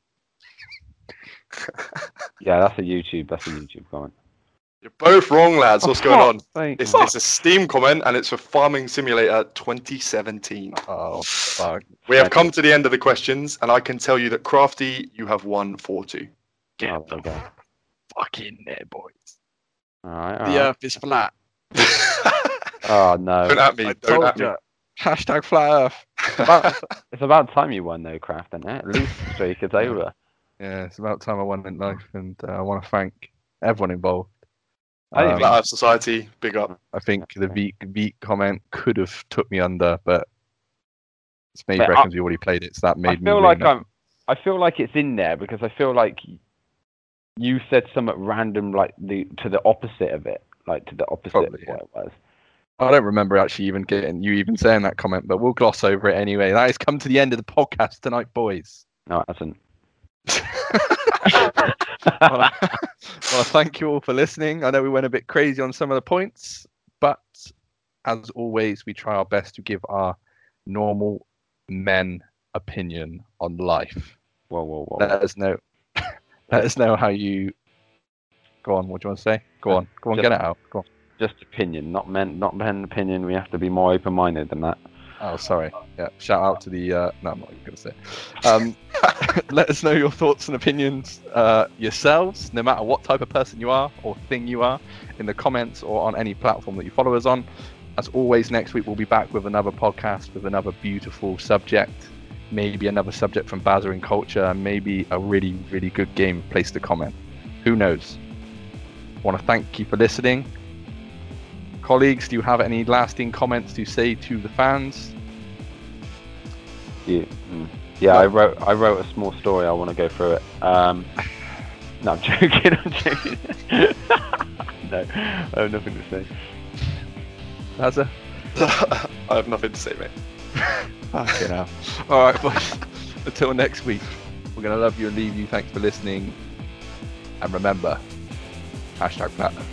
[LAUGHS] Yeah, that's a YouTube. That's a YouTube comment. You're both wrong, lads. What's going on? It's, it's a Steam comment, and it's for Farming Simulator 2017. Oh, fuck. We have come to the end of the questions, and I can tell you that Crafty, you have won 4 2. Get Oh, the okay. fuck in there, boys. All right. All The right. earth is flat. [LAUGHS] Oh no! Don't at me. I Don't told at me. Hashtag flat earth. [LAUGHS] about, it's about time you won though, Craft, isn't it? At least the streak is [LAUGHS] over. Yeah, it's about time I won in life, and uh, I want to thank everyone involved. I didn't Um, Flat Earth Society, big up. I think the Veet, Veet comment could have took me under, but it's Mate, I- reckons we already played it, so that made I me. feel win like. I'm. I feel like it's in there because I feel like you said something random, like the to the opposite of it, like to the opposite Probably, of what it was. I don't remember actually even getting you even saying that comment, but we'll gloss over it anyway. That has come to the end of the podcast tonight, boys. No, it hasn't. [LAUGHS] [LAUGHS] well, [LAUGHS] well, thank you all for listening. I know we went a bit crazy on some of the points, but as always, we try our best to give our normal men opinion on life. whoa, whoa, whoa! Let us know. [LAUGHS] let us know how you. Go on. What do you want to say? Go on. Go on. Just- Get it out. Go on. Just opinion, not men, not men opinion. We have to be more open-minded than that. Oh, sorry. Yeah. Shout out to the. Uh, no, I'm not even going to say. Um, [LAUGHS] let us know your thoughts and opinions uh, yourselves, no matter what type of person you are or thing you are, in the comments or on any platform that you follow us on. As always, next week we'll be back with another podcast with another beautiful subject, maybe another subject from Bazaar culture, maybe a really, really good game place to comment. Who knows? want to thank you for listening. Colleagues, do you have any lasting comments to say to the fans? Yeah, mm. yeah. I wrote, I wrote a small story. I want to go through it. Um, [LAUGHS] no, I'm joking. I'm joking. [LAUGHS] no, I have nothing to say. Bazza? [LAUGHS] I have nothing to say, mate. Fucking hell. All right, boys. Until next week, we're going to love you and leave you. Thanks for listening. And remember, hashtag platinum.